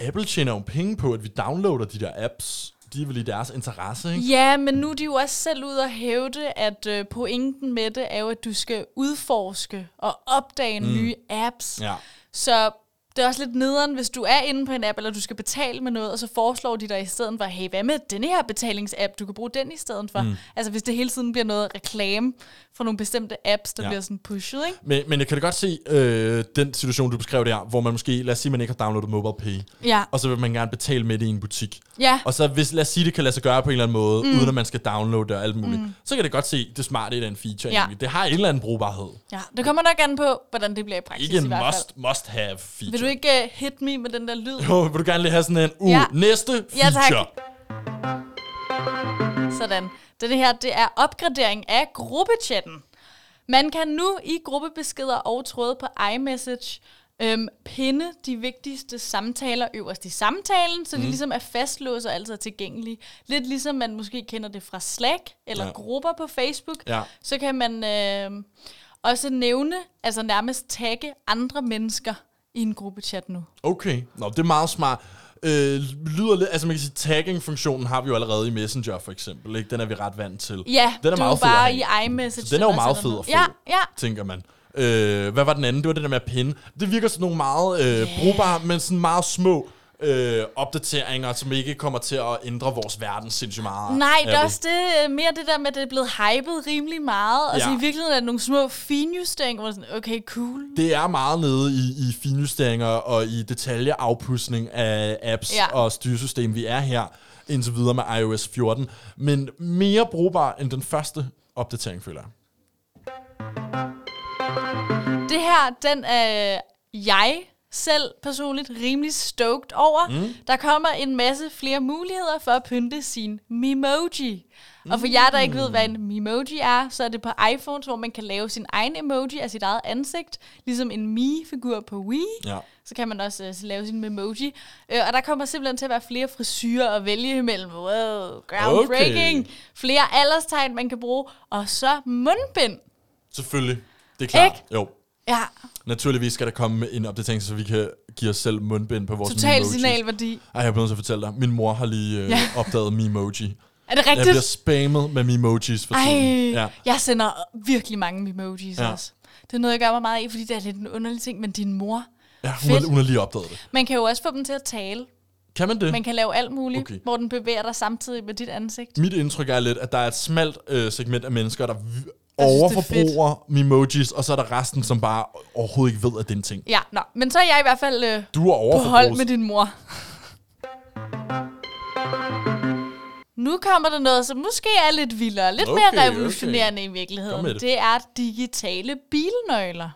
Apple tjener jo penge på, at vi downloader de der apps. De er vel i deres interesse, ikke? Ja, men nu er de jo også selv ude og hævde, at øh, pointen med det er jo, at du skal udforske og opdage mm. nye apps. Ja. Så det er også lidt nederen, hvis du er inde på en app, eller du skal betale med noget, og så foreslår de dig i stedet for, hey, hvad med denne her betalingsapp? Du kan bruge den i stedet for. Mm. Altså hvis det hele tiden bliver noget reklame for nogle bestemte apps, der ja. Bliver sådan pushet, ikke? Men, men jeg kan da godt se øh, den situation, du beskrev der, hvor man måske, lad os sige, man ikke har downloadet MobilePay, Ja. og så vil man gerne betale med det i en butik. Ja. Og så hvis, lad os sige, det kan lade sig gøre på en eller anden måde, mm. uden at man skal downloade det og alt muligt, mm. så kan det godt se det smarte i den feature Ja. egentlig. Det har en eller anden brugbarhed. ja. Det kommer nok an på, hvordan det bliver i praksis Ikke en i hvert fald. must, must have feature. Vil du ikke uh, hit me med den der lyd? Jo, vil du gerne lige have sådan en, uh, Ja. næste Ja, tak. feature. Sådan. Den her, det er opgradering af gruppechatten. Man kan nu i gruppebeskeder og tråde på iMessage øhm, pinde de vigtigste samtaler øverst i samtalen, så de ligesom er fastlåst og altid er tilgængelige. Lidt ligesom man måske kender det fra Slack eller. Ja. grupper på Facebook. Ja. Så kan man øh, også nævne, altså nærmest tagge andre mennesker i en gruppechat nu. Okay, Nå, det er meget smart. Øh, lyder lidt, altså man kan sige, tagging-funktionen har vi jo allerede i Messenger for eksempel, ikke? Den er vi ret vant til. Ja, den er det er meget at bare i iMessage. Så den er jo meget fed at få, Ja, ja. tænker man. Øh, hvad var den anden? Det var det der med at pinde. Det virker sådan nogle meget øh, brugbare, men sådan meget små øh, opdateringer, som ikke kommer til at ændre vores verden sindssygt meget. Nej, det er også det, øh, mere det der med, at det er blevet hypet rimelig meget. Og så Ja. i virkeligheden er det nogle små finjusteringer, hvor sådan, okay, cool. Det er meget nede i, i finjusteringer og i detaljeafpudsning af apps Ja. ja. og styresystem, vi er her indtil videre med iOS 14. Men mere brugbar end den første opdatering, føler jeg. Det her, den er jeg selv personligt rimelig stoked over. Mm. Der kommer en masse flere muligheder for at pynte sin Memoji. Og for jer, der ikke ved, hvad en Memoji er, så er det på iPhones, hvor man kan lave sin egen emoji af sit eget ansigt. Ligesom en Me-figur på Wii. Ja. Så kan man også uh, lave sin Memoji. Øh, og der kommer simpelthen til at være flere frisyrer at vælge imellem. Wow, groundbreaking. Okay. Flere alderstegn, man kan bruge. Og så mundbind. Selvfølgelig. Det er klart. Ikke? Jo. Ja, Naturligvis skal der komme en opdatering, så vi kan give os selv mundbind på vores total Memojis. signalværdi. Ej, jeg bliver nødt til at fortælle dig. Min mor har lige øh, Ja. opdaget Memoji. Er det Jeg rigtigt? bliver spammet med Memojis for tiden. Ja. jeg sender virkelig mange emojis ja. Også. Det er noget, jeg gør mig meget i, fordi det er lidt en underlig ting, men din mor, Ja, hun, har, hun har lige opdaget det. man kan jo også få dem til at tale. Kan man det? Man kan lave alt muligt. Okay. hvor den bevæger dig samtidig med dit ansigt. Mit indtryk er lidt, at der er et smalt øh, segment af mennesker, der er overforbruger memojis, og så er der resten, som bare overhovedet ikke ved, at det er en ting. Ja, nå, men så er jeg i hvert fald øh, Du er på hold med din mor. Nu kommer der noget, som måske er lidt vildere, lidt Okay, mere revolutionerende i Kom virkeligheden. det. Det er digitale bilnøgler.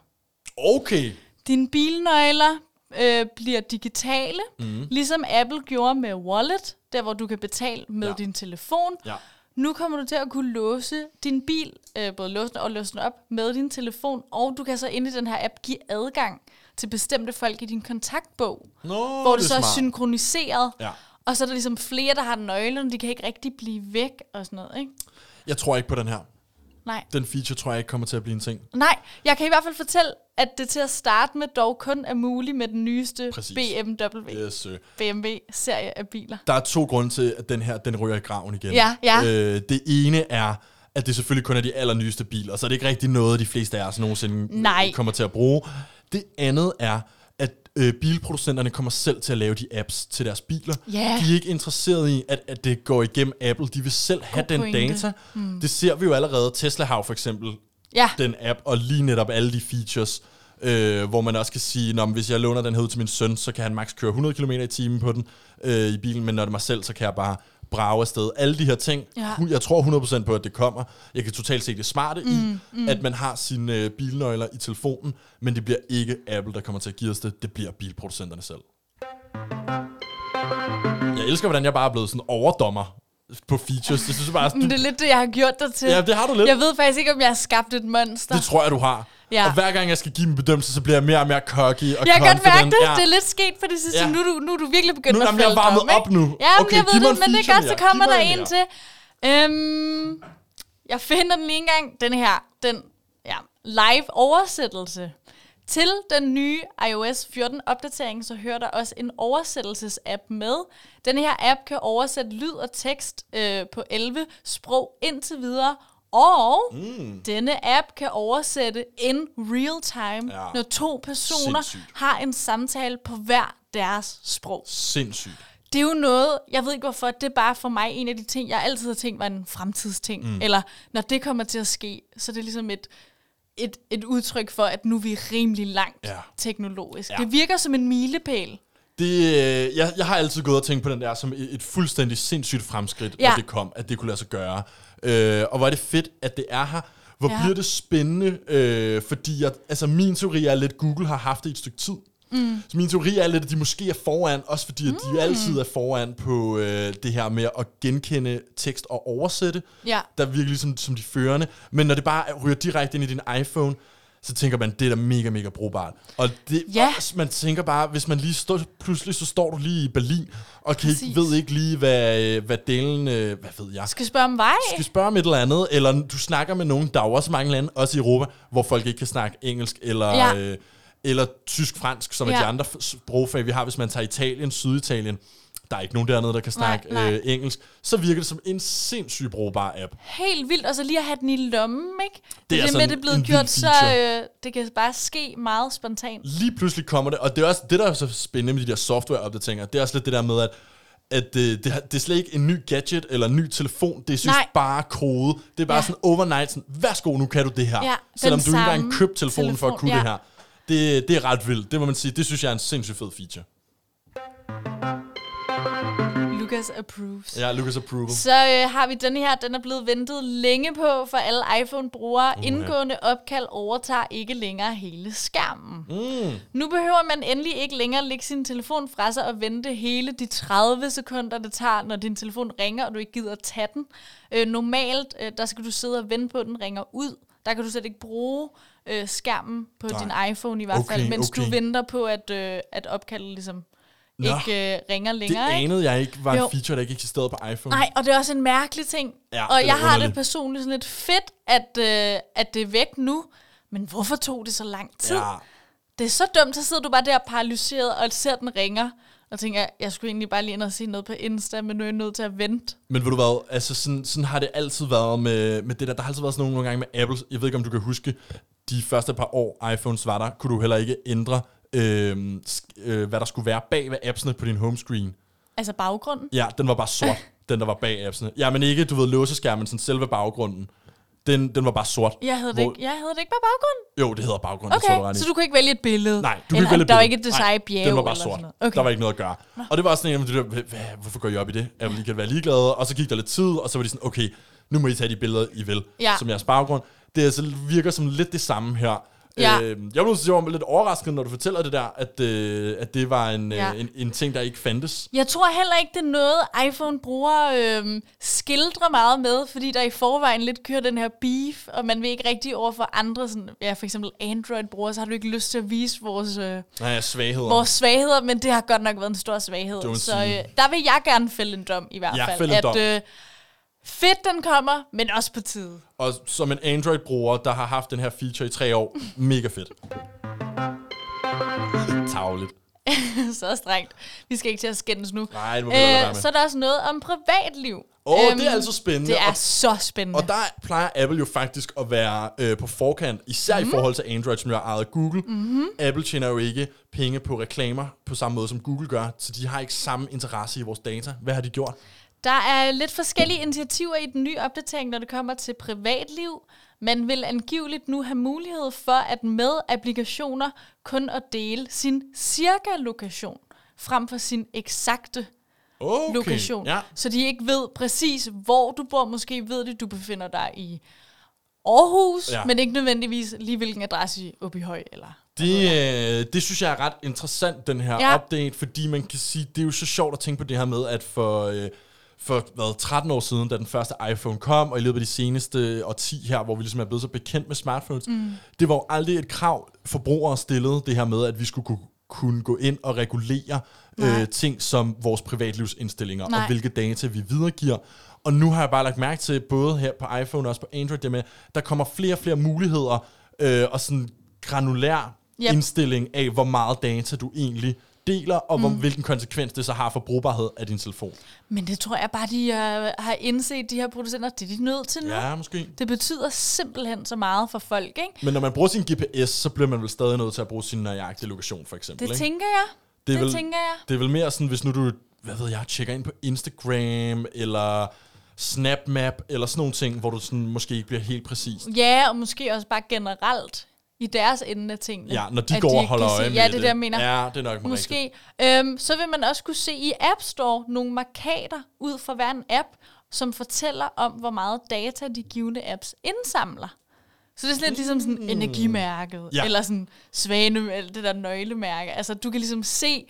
Okay. Dine bilnøgler øh, bliver digitale, mm. ligesom Apple gjorde med Wallet, der hvor du kan betale med. Ja. din telefon. Ja. Nu kommer du til at kunne låse din bil, øh, både låse den og låse den op med din telefon, og du kan så inde i den her app give adgang til bestemte folk i din kontaktbog, Nå, hvor det, så er smart. synkroniseret. Ja. Og så er der ligesom flere, der har nøglerne, de kan ikke rigtig blive væk og sådan noget, ikke? Jeg tror ikke på den her. Nej. Den feature tror jeg ikke kommer til at blive en ting. Nej, jeg kan i hvert fald fortælle, at det til at starte med dog kun er muligt med den nyeste Præcis. BMW, Yes, øh. BMW-serie af biler. Der er to grunde til, at den her den ryger i graven igen. Ja, ja. Øh, det ene er, at det selvfølgelig kun er de allernyeste biler, så er det ikke rigtig noget, de fleste af os nogensinde Nej. kommer til at bruge. Det andet er, øh, bilproducenterne kommer selv til at lave de apps til deres biler. Ja. De er ikke interesseret i, at, at det går igennem Apple. De vil selv have God den pointe. data. Hmm. Det ser vi jo allerede. Tesla har for eksempel Ja, den app, og lige netop alle de features, øh, hvor man også kan sige, når hvis jeg låner den her ud til min søn, så kan han maks køre 100 km i timen på den øh, i bilen, men når det er mig selv, så kan jeg bare brage afsted. Alle de her ting, Ja. jeg tror 100% på, at det kommer. Jeg kan totalt se det smarte mm, i, mm. at man har sine øh, bilnøgler i telefonen, men det bliver ikke Apple, der kommer til at give os det. Det bliver bilproducenterne selv. Jeg elsker, hvordan jeg bare er blevet sådan overdommer på features. Det synes jeg bare, men det er lidt det, jeg har gjort dig til. ja, det har du lidt. Jeg ved faktisk ikke, om jeg har skabt et monster. Det tror jeg, du har. Ja. Og hver gang jeg skal give min bedømmelse, så bliver jeg mere og mere cocky og jeg kan godt mærke det. Ja. Det er lidt sket for det sidste. Ja. Nu, er du, nu er du virkelig begyndt Nu- at jamen, jeg er falde varmet op nu. Ja, men Okay, jeg ved det, en men det er godt, så kommer der en en til. Øhm, jeg finder den lige en gang. Den her, den ja, live oversættelse. Til den nye iOS 14 opdatering, så hører der også en oversættelsesapp med. Den her app kan oversætte lyd og tekst øh, på 11 sprog indtil videre. Og mm. denne app kan oversætte in real time, Ja. når to personer Sindssygt. har en samtale på hver deres sprog. Sindssygt. Det er jo noget, jeg ved ikke hvorfor, det er bare for mig en af de ting, jeg altid har tænkt var en fremtidsting. Mm. Eller når det kommer til at ske, så er det ligesom et, et, et udtryk for, at nu er vi rimelig langt Ja. teknologisk. Ja. Det virker som en milepæl. Det, øh, jeg, jeg har altid gået og tænkt på den der som et, et fuldstændig sindssygt fremskridt, Ja. ja. det kom, at det kunne lade sig gøre. Øh, og hvor er det fedt, at det er her. Hvor Ja. bliver det spændende, øh, fordi jeg, altså min teori er lidt, at Google har haft det i et stykke tid. Mm. Så min teori er lidt, at de måske er foran, også fordi at Mm. de altid er foran på øh, det her med at genkende tekst og oversætte. Ja. Der virker ligesom som de førende. Men når det bare ryger direkte ind i din iPhone, så tænker man, det er da mega, mega brugbart. Og det, Ja. også, man tænker bare, hvis man lige står, pludselig så står du lige i Berlin, og kan ikke, ved ikke lige, hvad, øh, hvad delen, øh, hvad ved jeg, Skal spørge om vej? skal spørge om et eller andet, eller du snakker med nogen, der er også mange lande, også i Europa, hvor folk ikke kan snakke engelsk, eller, Ja. øh, eller tysk-fransk, som ja. er de andre sprogfag, vi har, hvis man tager Italien, Syditalien. Der er ikke nogen dernede, der kan snakke Nej, nej. Øh, engelsk, så virker det som en sindssygt brugbar app. Helt vildt, og så lige at have den i lommen, ikke? Det er altså med, en- det er blevet gjort, så øh, det kan bare ske meget spontant. Lige pludselig kommer det, og det er også det, der er så spændende med de der software-opdateringer, det er også lidt det der med, at at øh, det, det er slet ikke en ny gadget eller en ny telefon, det er synes bare kode. Det er bare Ja. sådan overnight, sådan, værsgo, nu kan du det her. Ja, Selvom du ikke engang købte telefonen for at telefon, kunne ja. det her. Det, det er ret vildt, det må man sige. Det synes jeg er en sindssygt fed feature. Lucas approves. Ja, Lucas Approval. Så øh, har vi den her, den er blevet ventet længe på for alle iPhone-brugere. Uh, Indgående opkald overtager ikke længere hele skærmen. Mm. Nu behøver man endelig ikke længere lægge sin telefon fra sig og vente hele de 30 sekunder, det tager, når din telefon ringer, og du ikke gider tage den. Øh, normalt, øh, der skal du sidde og vente på, at den ringer ud. Der kan du slet ikke bruge øh, skærmen på Nej. din iPhone i hvert Okay, fald, mens okay. du venter på, at, øh, at opkaldet ligesom Nå. ikke øh, ringer Det længere. ikke? anede jeg ikke var Jo. en feature, der ikke eksisterede på iPhone. Nej, og det er også en mærkelig ting. Ja, og det jeg har det personligt sådan lidt fedt, at, øh, at det er væk nu. Men hvorfor tog det så lang tid? Ja, Det er så dumt, så sidder du bare der paralyseret og ser den ringer. Og tænker, jeg skulle egentlig bare lige ind og se noget på Insta, men nu er jeg nødt til at vente. Men ved du hvad, altså sådan, sådan har det altid været med, med det der. Der har altid været sådan nogle, nogle gange med Apple. Jeg ved ikke, om du kan huske, de første par år iPhones var der, kunne du heller ikke ændre, øh, sk- øh, hvad der skulle være bag ved appsene på din homescreen. Altså baggrunden. Ja, den var bare sort, den der var bag appsene. Ja, men ikke, du ved, låseskærmen, sådan selve baggrunden. Den, den var bare sort. Jeg havde, det Hvor- ikke, jeg havde det ikke bare baggrunden. Jo, det hedder baggrund, det tror Okay, i. så du kunne ikke vælge et billede? Nej, du eller, ikke vælge Der var billede. ikke et design bjerg den var bare sort. Okay. Der var ikke noget at gøre. Og det var sådan en af de der, "Hvad- hvad- hvorfor går I op i det? Jeg vil lige kan være ligeglade. Og så gik der lidt tid, og så var de sådan, okay, nu må I tage de billeder, I vil, Ja. som jeres baggrund. Det altså virker som lidt det samme her. Ja. Øh, jeg blev var lidt overrasket, når du fortæller det der, at, øh, at det var en, Ja. øh, en, en ting, der ikke fandtes. Jeg tror heller ikke, det er noget, iPhone-brugere øhm, skildrer meget med, fordi der i forvejen lidt kører den her beef, og man vil ikke rigtig over for andre, sådan, ja, for eksempel Android-brugere, så har du ikke lyst til at vise vores, øh, Nej, svagheder. vores svagheder, men det har godt nok været en stor svaghed. Så øh, der vil jeg gerne fælde en dom i hvert Ja, fald. at øh, fedt, den kommer, men også på tide. Og som en Android-bruger, der har haft den her feature i tre år, mega fedt. Tavligt. så strengt. Vi skal ikke til at skændes nu. Nej, det må vi med. så er der også noget om privatliv. Åh, det er altså spændende, Det er og- så spændende. Og der plejer Apple jo faktisk at være øh, på forkant, især mm. i forhold til Android, som jo er ejet af Google. Mm-hmm. Apple tjener jo ikke penge på reklamer på samme måde, som Google gør, så de har ikke samme interesse i vores data. Hvad har de gjort? Der er lidt forskellige initiativer i den nye opdatering, når det kommer til privatliv. Man vil angiveligt nu have mulighed for at med applikationer kun at dele sin cirka-lokation frem for sin eksakte Okay. lokation. Ja. Så de ikke ved præcis, hvor du bor. Måske ved de, du befinder dig i Aarhus, Ja. men ikke nødvendigvis lige hvilken adresse i Åbyhøj. Eller. Det, øh, det synes jeg er ret interessant, den her. Ja. update, fordi man kan sige, det er jo så sjovt at tænke på det her med, at for, øh, for hvad, 13 år siden, da den første iPhone kom, og i løbet af de seneste årti her, hvor vi ligesom er blevet så bekendt med smartphones, mm. det var jo aldrig et krav, forbrugere stillede det her med, at vi skulle kunne kunne gå ind og regulere Nej. øh, ting som vores privatlivsindstillinger Nej. og hvilke data vi videregiver. Og nu har jeg bare lagt mærke til, både her på iPhone og også på Android, det med, der kommer flere og flere muligheder øh, og sådan granulær Yep. indstilling af, hvor meget data du egentlig deler, og hvor, hvilken konsekvens det så har for brugbarhed af din telefon. Men det tror jeg bare, de uh, har indset, de her producenter, det er de nødt til nu. Ja, måske. Det betyder simpelthen så meget for folk, ikke? Men når man bruger sin GPS, så bliver man vel stadig nødt til at bruge sin nøjagtige lokation, for eksempel. Det ikke? tænker jeg. Det, er det vel, tænker jeg. Det er vel mere sådan, hvis nu du, hvad ved jeg, tjekker ind på Instagram, eller SnapMap, eller sådan nogle ting, hvor du sådan måske ikke bliver helt præcis. Ja, og måske også bare generelt i deres ende af tingene. Ja, når de går og ikke holder øje se, med Ja, det er det, jeg mener. Ja, det er nok rigtigt. Måske. Øhm, så vil man også kunne se i App Store nogle markader ud fra hver en app, som fortæller om, hvor meget data de givende apps indsamler. Så det er sådan lidt ligesom sådan energimærket, Mm. Ja. eller sådan svane, eller det der nøglemærke. Altså, du kan ligesom se,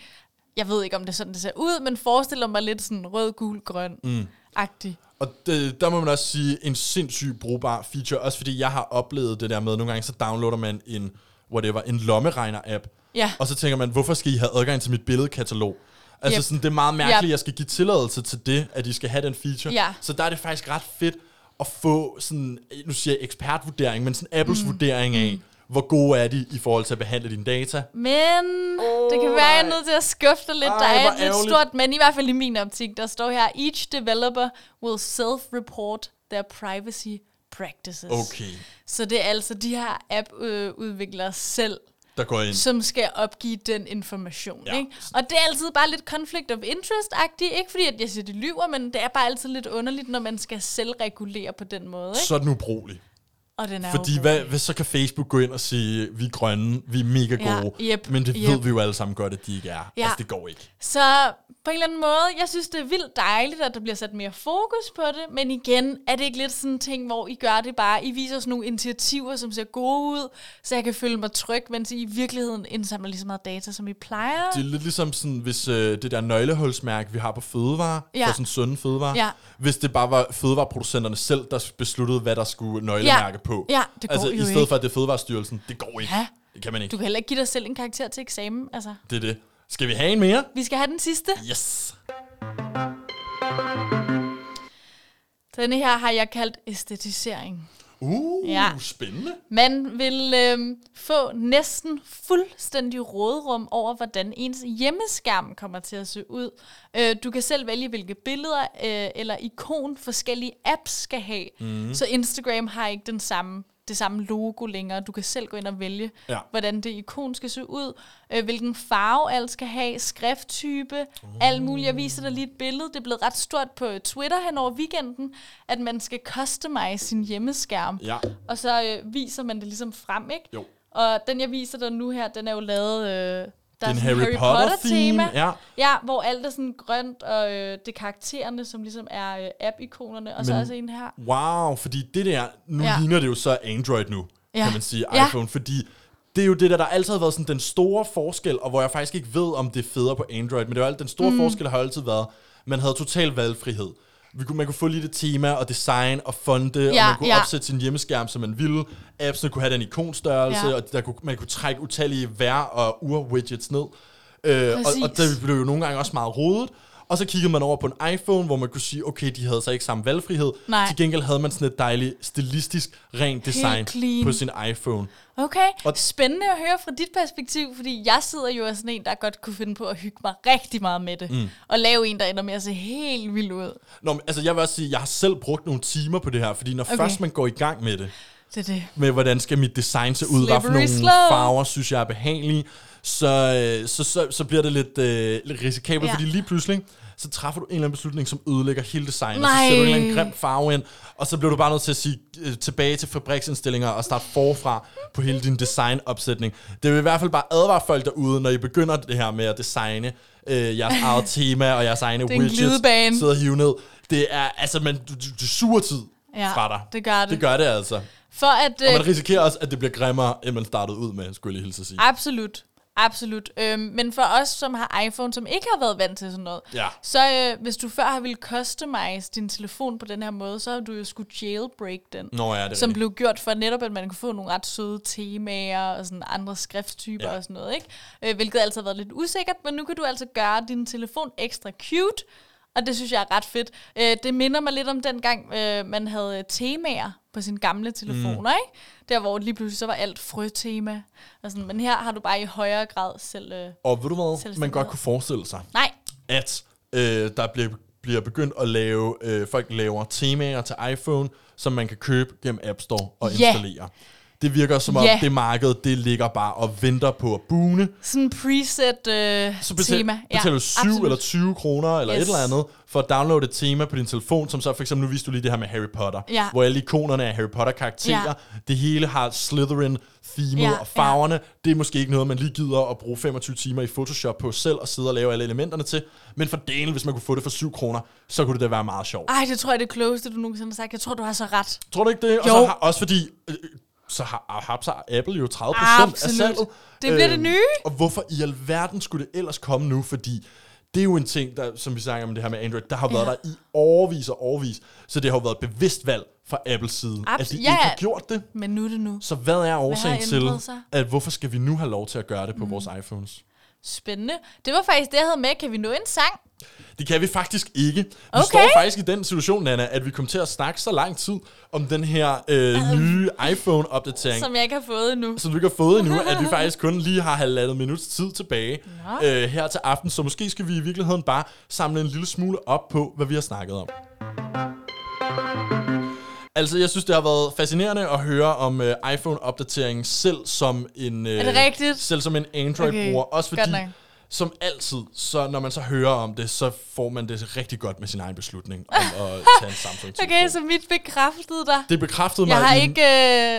jeg ved ikke, om det er sådan, det ser ud, men forestiller mig lidt sådan rød, gul, grøn mm. agtig. Og det, der må man også sige, en sindssygt brugbar feature, også fordi jeg har oplevet det der med, nogle gange så downloader man en, whatever, en lommeregner-app, Ja. og så tænker man, hvorfor skal I have adgang til mit billedkatalog? Altså Yep. sådan, det er meget mærkeligt, Yep. at jeg skal give tilladelse til det, at de skal have den feature. Ja. Så der er det faktisk ret fedt at få sådan, nu siger jeg ekspertvurdering, men sådan Apples mm. vurdering af, hvor gode er de i forhold til at behandle dine data. Men oh, det kan være, jeg er nødt til at skuffe dig lidt. Ej, der er et lidt stort, men i hvert fald i min optik, der står her, each developer will self-report their privacy practices. Okay, Så det er altså de her app-udviklere selv, der går ind. som skal opgive den information. Ja. Ikke? Og det er altid bare lidt conflict of interest-agtigt. Ikke fordi, at jeg siger, de lyver, men det er bare altid lidt underligt, når man skal selvregulere på den måde. Ikke? Så er den ubrugelig. Og den er Fordi hvad, hvad, så kan Facebook gå ind og sige, vi er grønne, vi er mega Ja, gode, yep, men det yep. ved vi jo alle sammen godt, at de ikke er. Ja. Altså, det går ikke. Så på en eller anden måde, jeg synes, det er vildt dejligt, at der bliver sat mere fokus på det, men igen, er det ikke lidt sådan en ting, hvor I gør det bare, I viser sådan nogle initiativer, som ser gode ud, så jeg kan føle mig tryg, mens I i virkeligheden indsamler lige så meget data, som I plejer. Det er lidt ligesom sådan, hvis øh, det der nøglehulsmærke, vi har på fødevare, Ja. for sådan sunde fødevare, Ja. hvis det bare var fødevareproducenterne selv, der besluttede, hvad der skulle nøglemærke på. Ja, det går altså, jo i stedet ikke. for, at det er Fødevarestyrelsen, det går ikke. Ja. Det kan man ikke. Du kan heller ikke give dig selv en karakter til eksamen. Altså, Det er det. Skal vi have en mere? vi skal have den sidste. Yes. Denne her har jeg kaldt æstetisering. Uh, Ja. spændende. Man vil øhm, få næsten fuldstændig rådrum over, hvordan ens hjemmeskærm kommer til at se ud. Øh, du kan selv vælge, hvilke billeder øh, eller ikon forskellige apps skal have. Mm. Så Instagram har ikke den samme, det samme logo længere. Du kan selv gå ind og vælge, Ja. hvordan det ikon skal se ud, øh, hvilken farve alt skal have, skrifttype, uh. alt muligt. Jeg viser dig lige et billede. Det er blevet ret stort på Twitter hen over weekenden, at man skal customize sin hjemmeskærm. Ja. Og så øh, viser man det ligesom frem, ikke? Jo. Og den, jeg viser dig nu her, den er jo lavet... Øh, der Det er en sådan Harry Potter-theme, ja. ja, hvor alt er sådan grønt, og øh, det er karaktererne, som ligesom er øh, app-ikonerne, og så Men- også en her. Wow, fordi det der, nu ja. Ja. ligner det jo så Android nu, ja. Ja. kan man sige, Ja. iPhone, fordi det er jo det der, der altid har været sådan den store forskel, og hvor jeg faktisk ikke ved, om det er federe på Android, men det er jo alt, den store mm. forskel har altid været, man havde total valgfrihed. Vi kunne, man kunne få lige det tema og design og fonde, ja, og man kunne ja. opsætte sin hjemmeskærm, som man ville. Appsene kunne have den ikonstørrelse, ja. Og der kunne, man kunne trække utallige vær- og ur-widgets ned. Øh, og, og det blev jo nogle gange også meget rodet. Og så kiggede man over på en iPhone, hvor man kunne sige, okay, de havde så ikke samme valgfrihed. Nej. Til gengæld havde man sådan et dejligt, stilistisk, rent design på sin iPhone. Okay, Og- spændende at høre fra dit perspektiv, fordi jeg sidder jo af sådan en, der godt kunne finde på at hygge mig rigtig meget med det. Mm. Og lave en, der ender med at se helt vild ud. Nå, men, altså jeg vil også sige, jeg har selv brugt nogle timer på det her, fordi når okay. Først man går i gang med det, Det det. med hvordan skal mit design se ud, hvad for nogle farver synes jeg er behagelige, så, øh, så, så, så bliver det lidt, øh, lidt risikabelt, ja. Fordi lige pludselig, så træffer du en eller anden beslutning, som ødelægger hele designet. Så Nej. sætter du en eller anden grim farve ind, og så bliver du bare nødt til at sige øh, tilbage til fabriksindstillinger og starte forfra på hele din designopsætning. Det vil i hvert fald bare advare folk derude, når I begynder det her med at designe øh, jeres eget tema og jeres egne widgets. glidebane. Sidde og hive ned. Det er, altså, man, du, du, du suger tid Ja, fra dig. det gør det. Det gør det altså. For at... Og man Øh, risikerer også, at det bliver grimmere, end man startede ud med, skulle jeg lige hilse at sige. absolut. Absolut. Øhm, men for os, som har iPhone, som ikke har været vant til sådan noget, Ja. så øh, hvis du før har ville customize din telefon på den her måde, så har du jo skulle jailbreak den. Nå ja, det som blev gjort for netop, at man kunne få nogle ret søde temaer og sådan andre skrifttyper ja. og sådan noget, ikke? Øh, hvilket altid har været lidt usikkert, men nu kan du altså gøre din telefon ekstra cute, og det synes jeg er ret fedt. Øh, det minder mig lidt om dengang, øh, man havde øh, temaer på sine gamle telefoner, mm. ikke? Der hvor lige pludselig så var alt frøtema. Og sådan, men her har du bare i højere grad selv... Øh, Og ved du hvad, man godt kunne forestille sig, nej, at øh, der bliver, bliver begyndt at lave, øh, folk laver temaer til iPhone, som man kan købe gennem App Store og Ja. installere. Det virker som om, Ja. det marked, det ligger bare og venter på at boone. sådan preset øh, Så betal, tema. betaler du 7 absolut. eller 20 kroner eller yes. et Yes. eller andet for at downloade et tema på din telefon, som så for eksempel, nu viste du lige det her med Harry Potter, Ja. hvor alle ikonerne er Harry Potter-karakterer. Ja. Det hele har Slytherin-themet Ja, og farverne. Det er måske ikke noget, man lige gider at bruge 25 timer i Photoshop på selv og sidde og lave alle elementerne til. Men for delen, hvis man kunne få det for 7 kroner, så kunne det da være meget sjovt. Ej, det tror jeg er det klogeste, du nogensinde har sagt. Jeg tror, du har så ret. Tror du ikke det? Og Jo. så har, også fordi, øh, så har, har, har Apple jo 30% af Absolut. salget. Øhm, Det bliver det nye. Og hvorfor i alverden skulle det ellers komme nu? Fordi det er jo en ting, der, som vi snakker om det her med Android, der har været Ja. der i overvis og overvis. Så det har jo været et bevidst valg fra Apples side, Abs- at de ja. ikke har gjort det. Men nu er det nu. Så hvad er årsagen til, ændret sig? at hvorfor skal vi nu have lov til at gøre det på mm. vores iPhones? Spændende. Det var faktisk det, jeg havde med. Kan vi nå en sang? Det kan vi faktisk ikke. Vi Okay. står faktisk i den situation, Nana, at vi kom til at snakke så lang tid om den her øh, nye iPhone-opdatering, som, Som jeg ikke har fået endnu. som du ikke har fået endnu, at vi faktisk kun lige har halvandet minuts tid tilbage Nå. øh, her til aften. Så måske skal vi i virkeligheden bare samle en lille smule op på, hvad vi har snakket om. Altså, jeg synes, det har været fascinerende at høre om øh, iPhone-opdateringen selv som en... Øh, Er det rigtigt? Selv som en Android-bruger. Okay, Også fordi, som altid, så når man så hører om det, så får man det rigtig godt med sin egen beslutning om at tage en samsung Okay, så mit bekræftede dig. Det bekræftede mig Jeg har i, ikke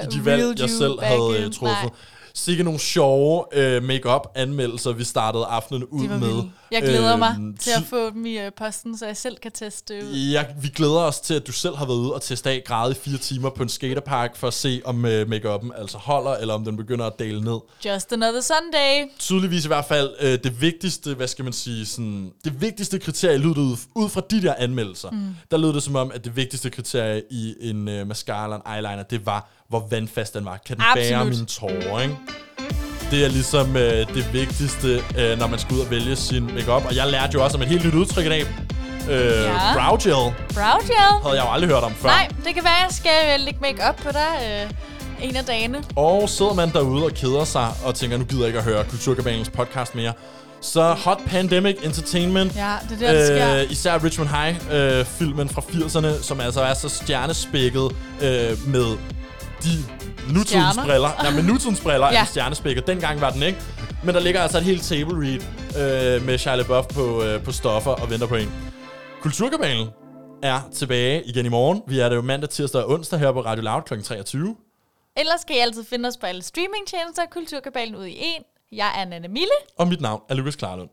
i uh, de valg, jeg selv havde øh, truffet. Sikke nogle sjove øh, make-up anmeldelser, vi startede aftenen ud med. vilde. Jeg glæder øh, mig til at få dem i uh, posten, så jeg selv kan teste det ud. Ja, vi glæder os til, at du selv har været ude og teste af grad i fire timer på en skaterpark, for at se, om øh, make-up'en altså holder, eller om den begynder at dale ned. Just another Sunday. Tydeligvis i hvert fald øh, det vigtigste, hvad skal man sige, sådan, det vigtigste kriterie lød ud, ud fra de der anmeldelser. Mm. Der lød det som om, at det vigtigste kriterie i en øh, mascara eller en eyeliner, det var, hvor vandfast den var. Kan den Absolut. bære mine tårer, ikke? Det er ligesom øh, det vigtigste, øh, når man skal ud og vælge sin makeup. Og jeg lærte jo også om et helt nyt udtryk i dag. Øh, Ja. Brow gel Brow gel. havde jeg jo aldrig hørt om før. Nej, det kan være, jeg skal øh, lægge make op på dig øh, en af dagene. Og sidder man derude og keder sig og tænker, nu gider jeg ikke at høre Kulturkabanens podcast mere, så Hot Pandemic Entertainment, Ja, det er der, det sker. øh, især Richmond High-filmen fra 80'erne, som altså er så stjernespækket øh, med de nutidens briller. Ja, med nutidens briller ja. Er den stjernespækket. Dengang var den ikke. Men der ligger altså et helt table read øh, med Shia LaBeouf på, øh, på stoffer og venter på en. Kulturkabalen er tilbage igen i morgen. Vi er det jo mandag, tirsdag og onsdag her på Radio Loud kl. 23. Ellers skal I altid finde os på alle streamingtjenester. Kulturkabalen ud i en. Jeg er Nanne Mille. Og mit navn er Lukas Klarlund.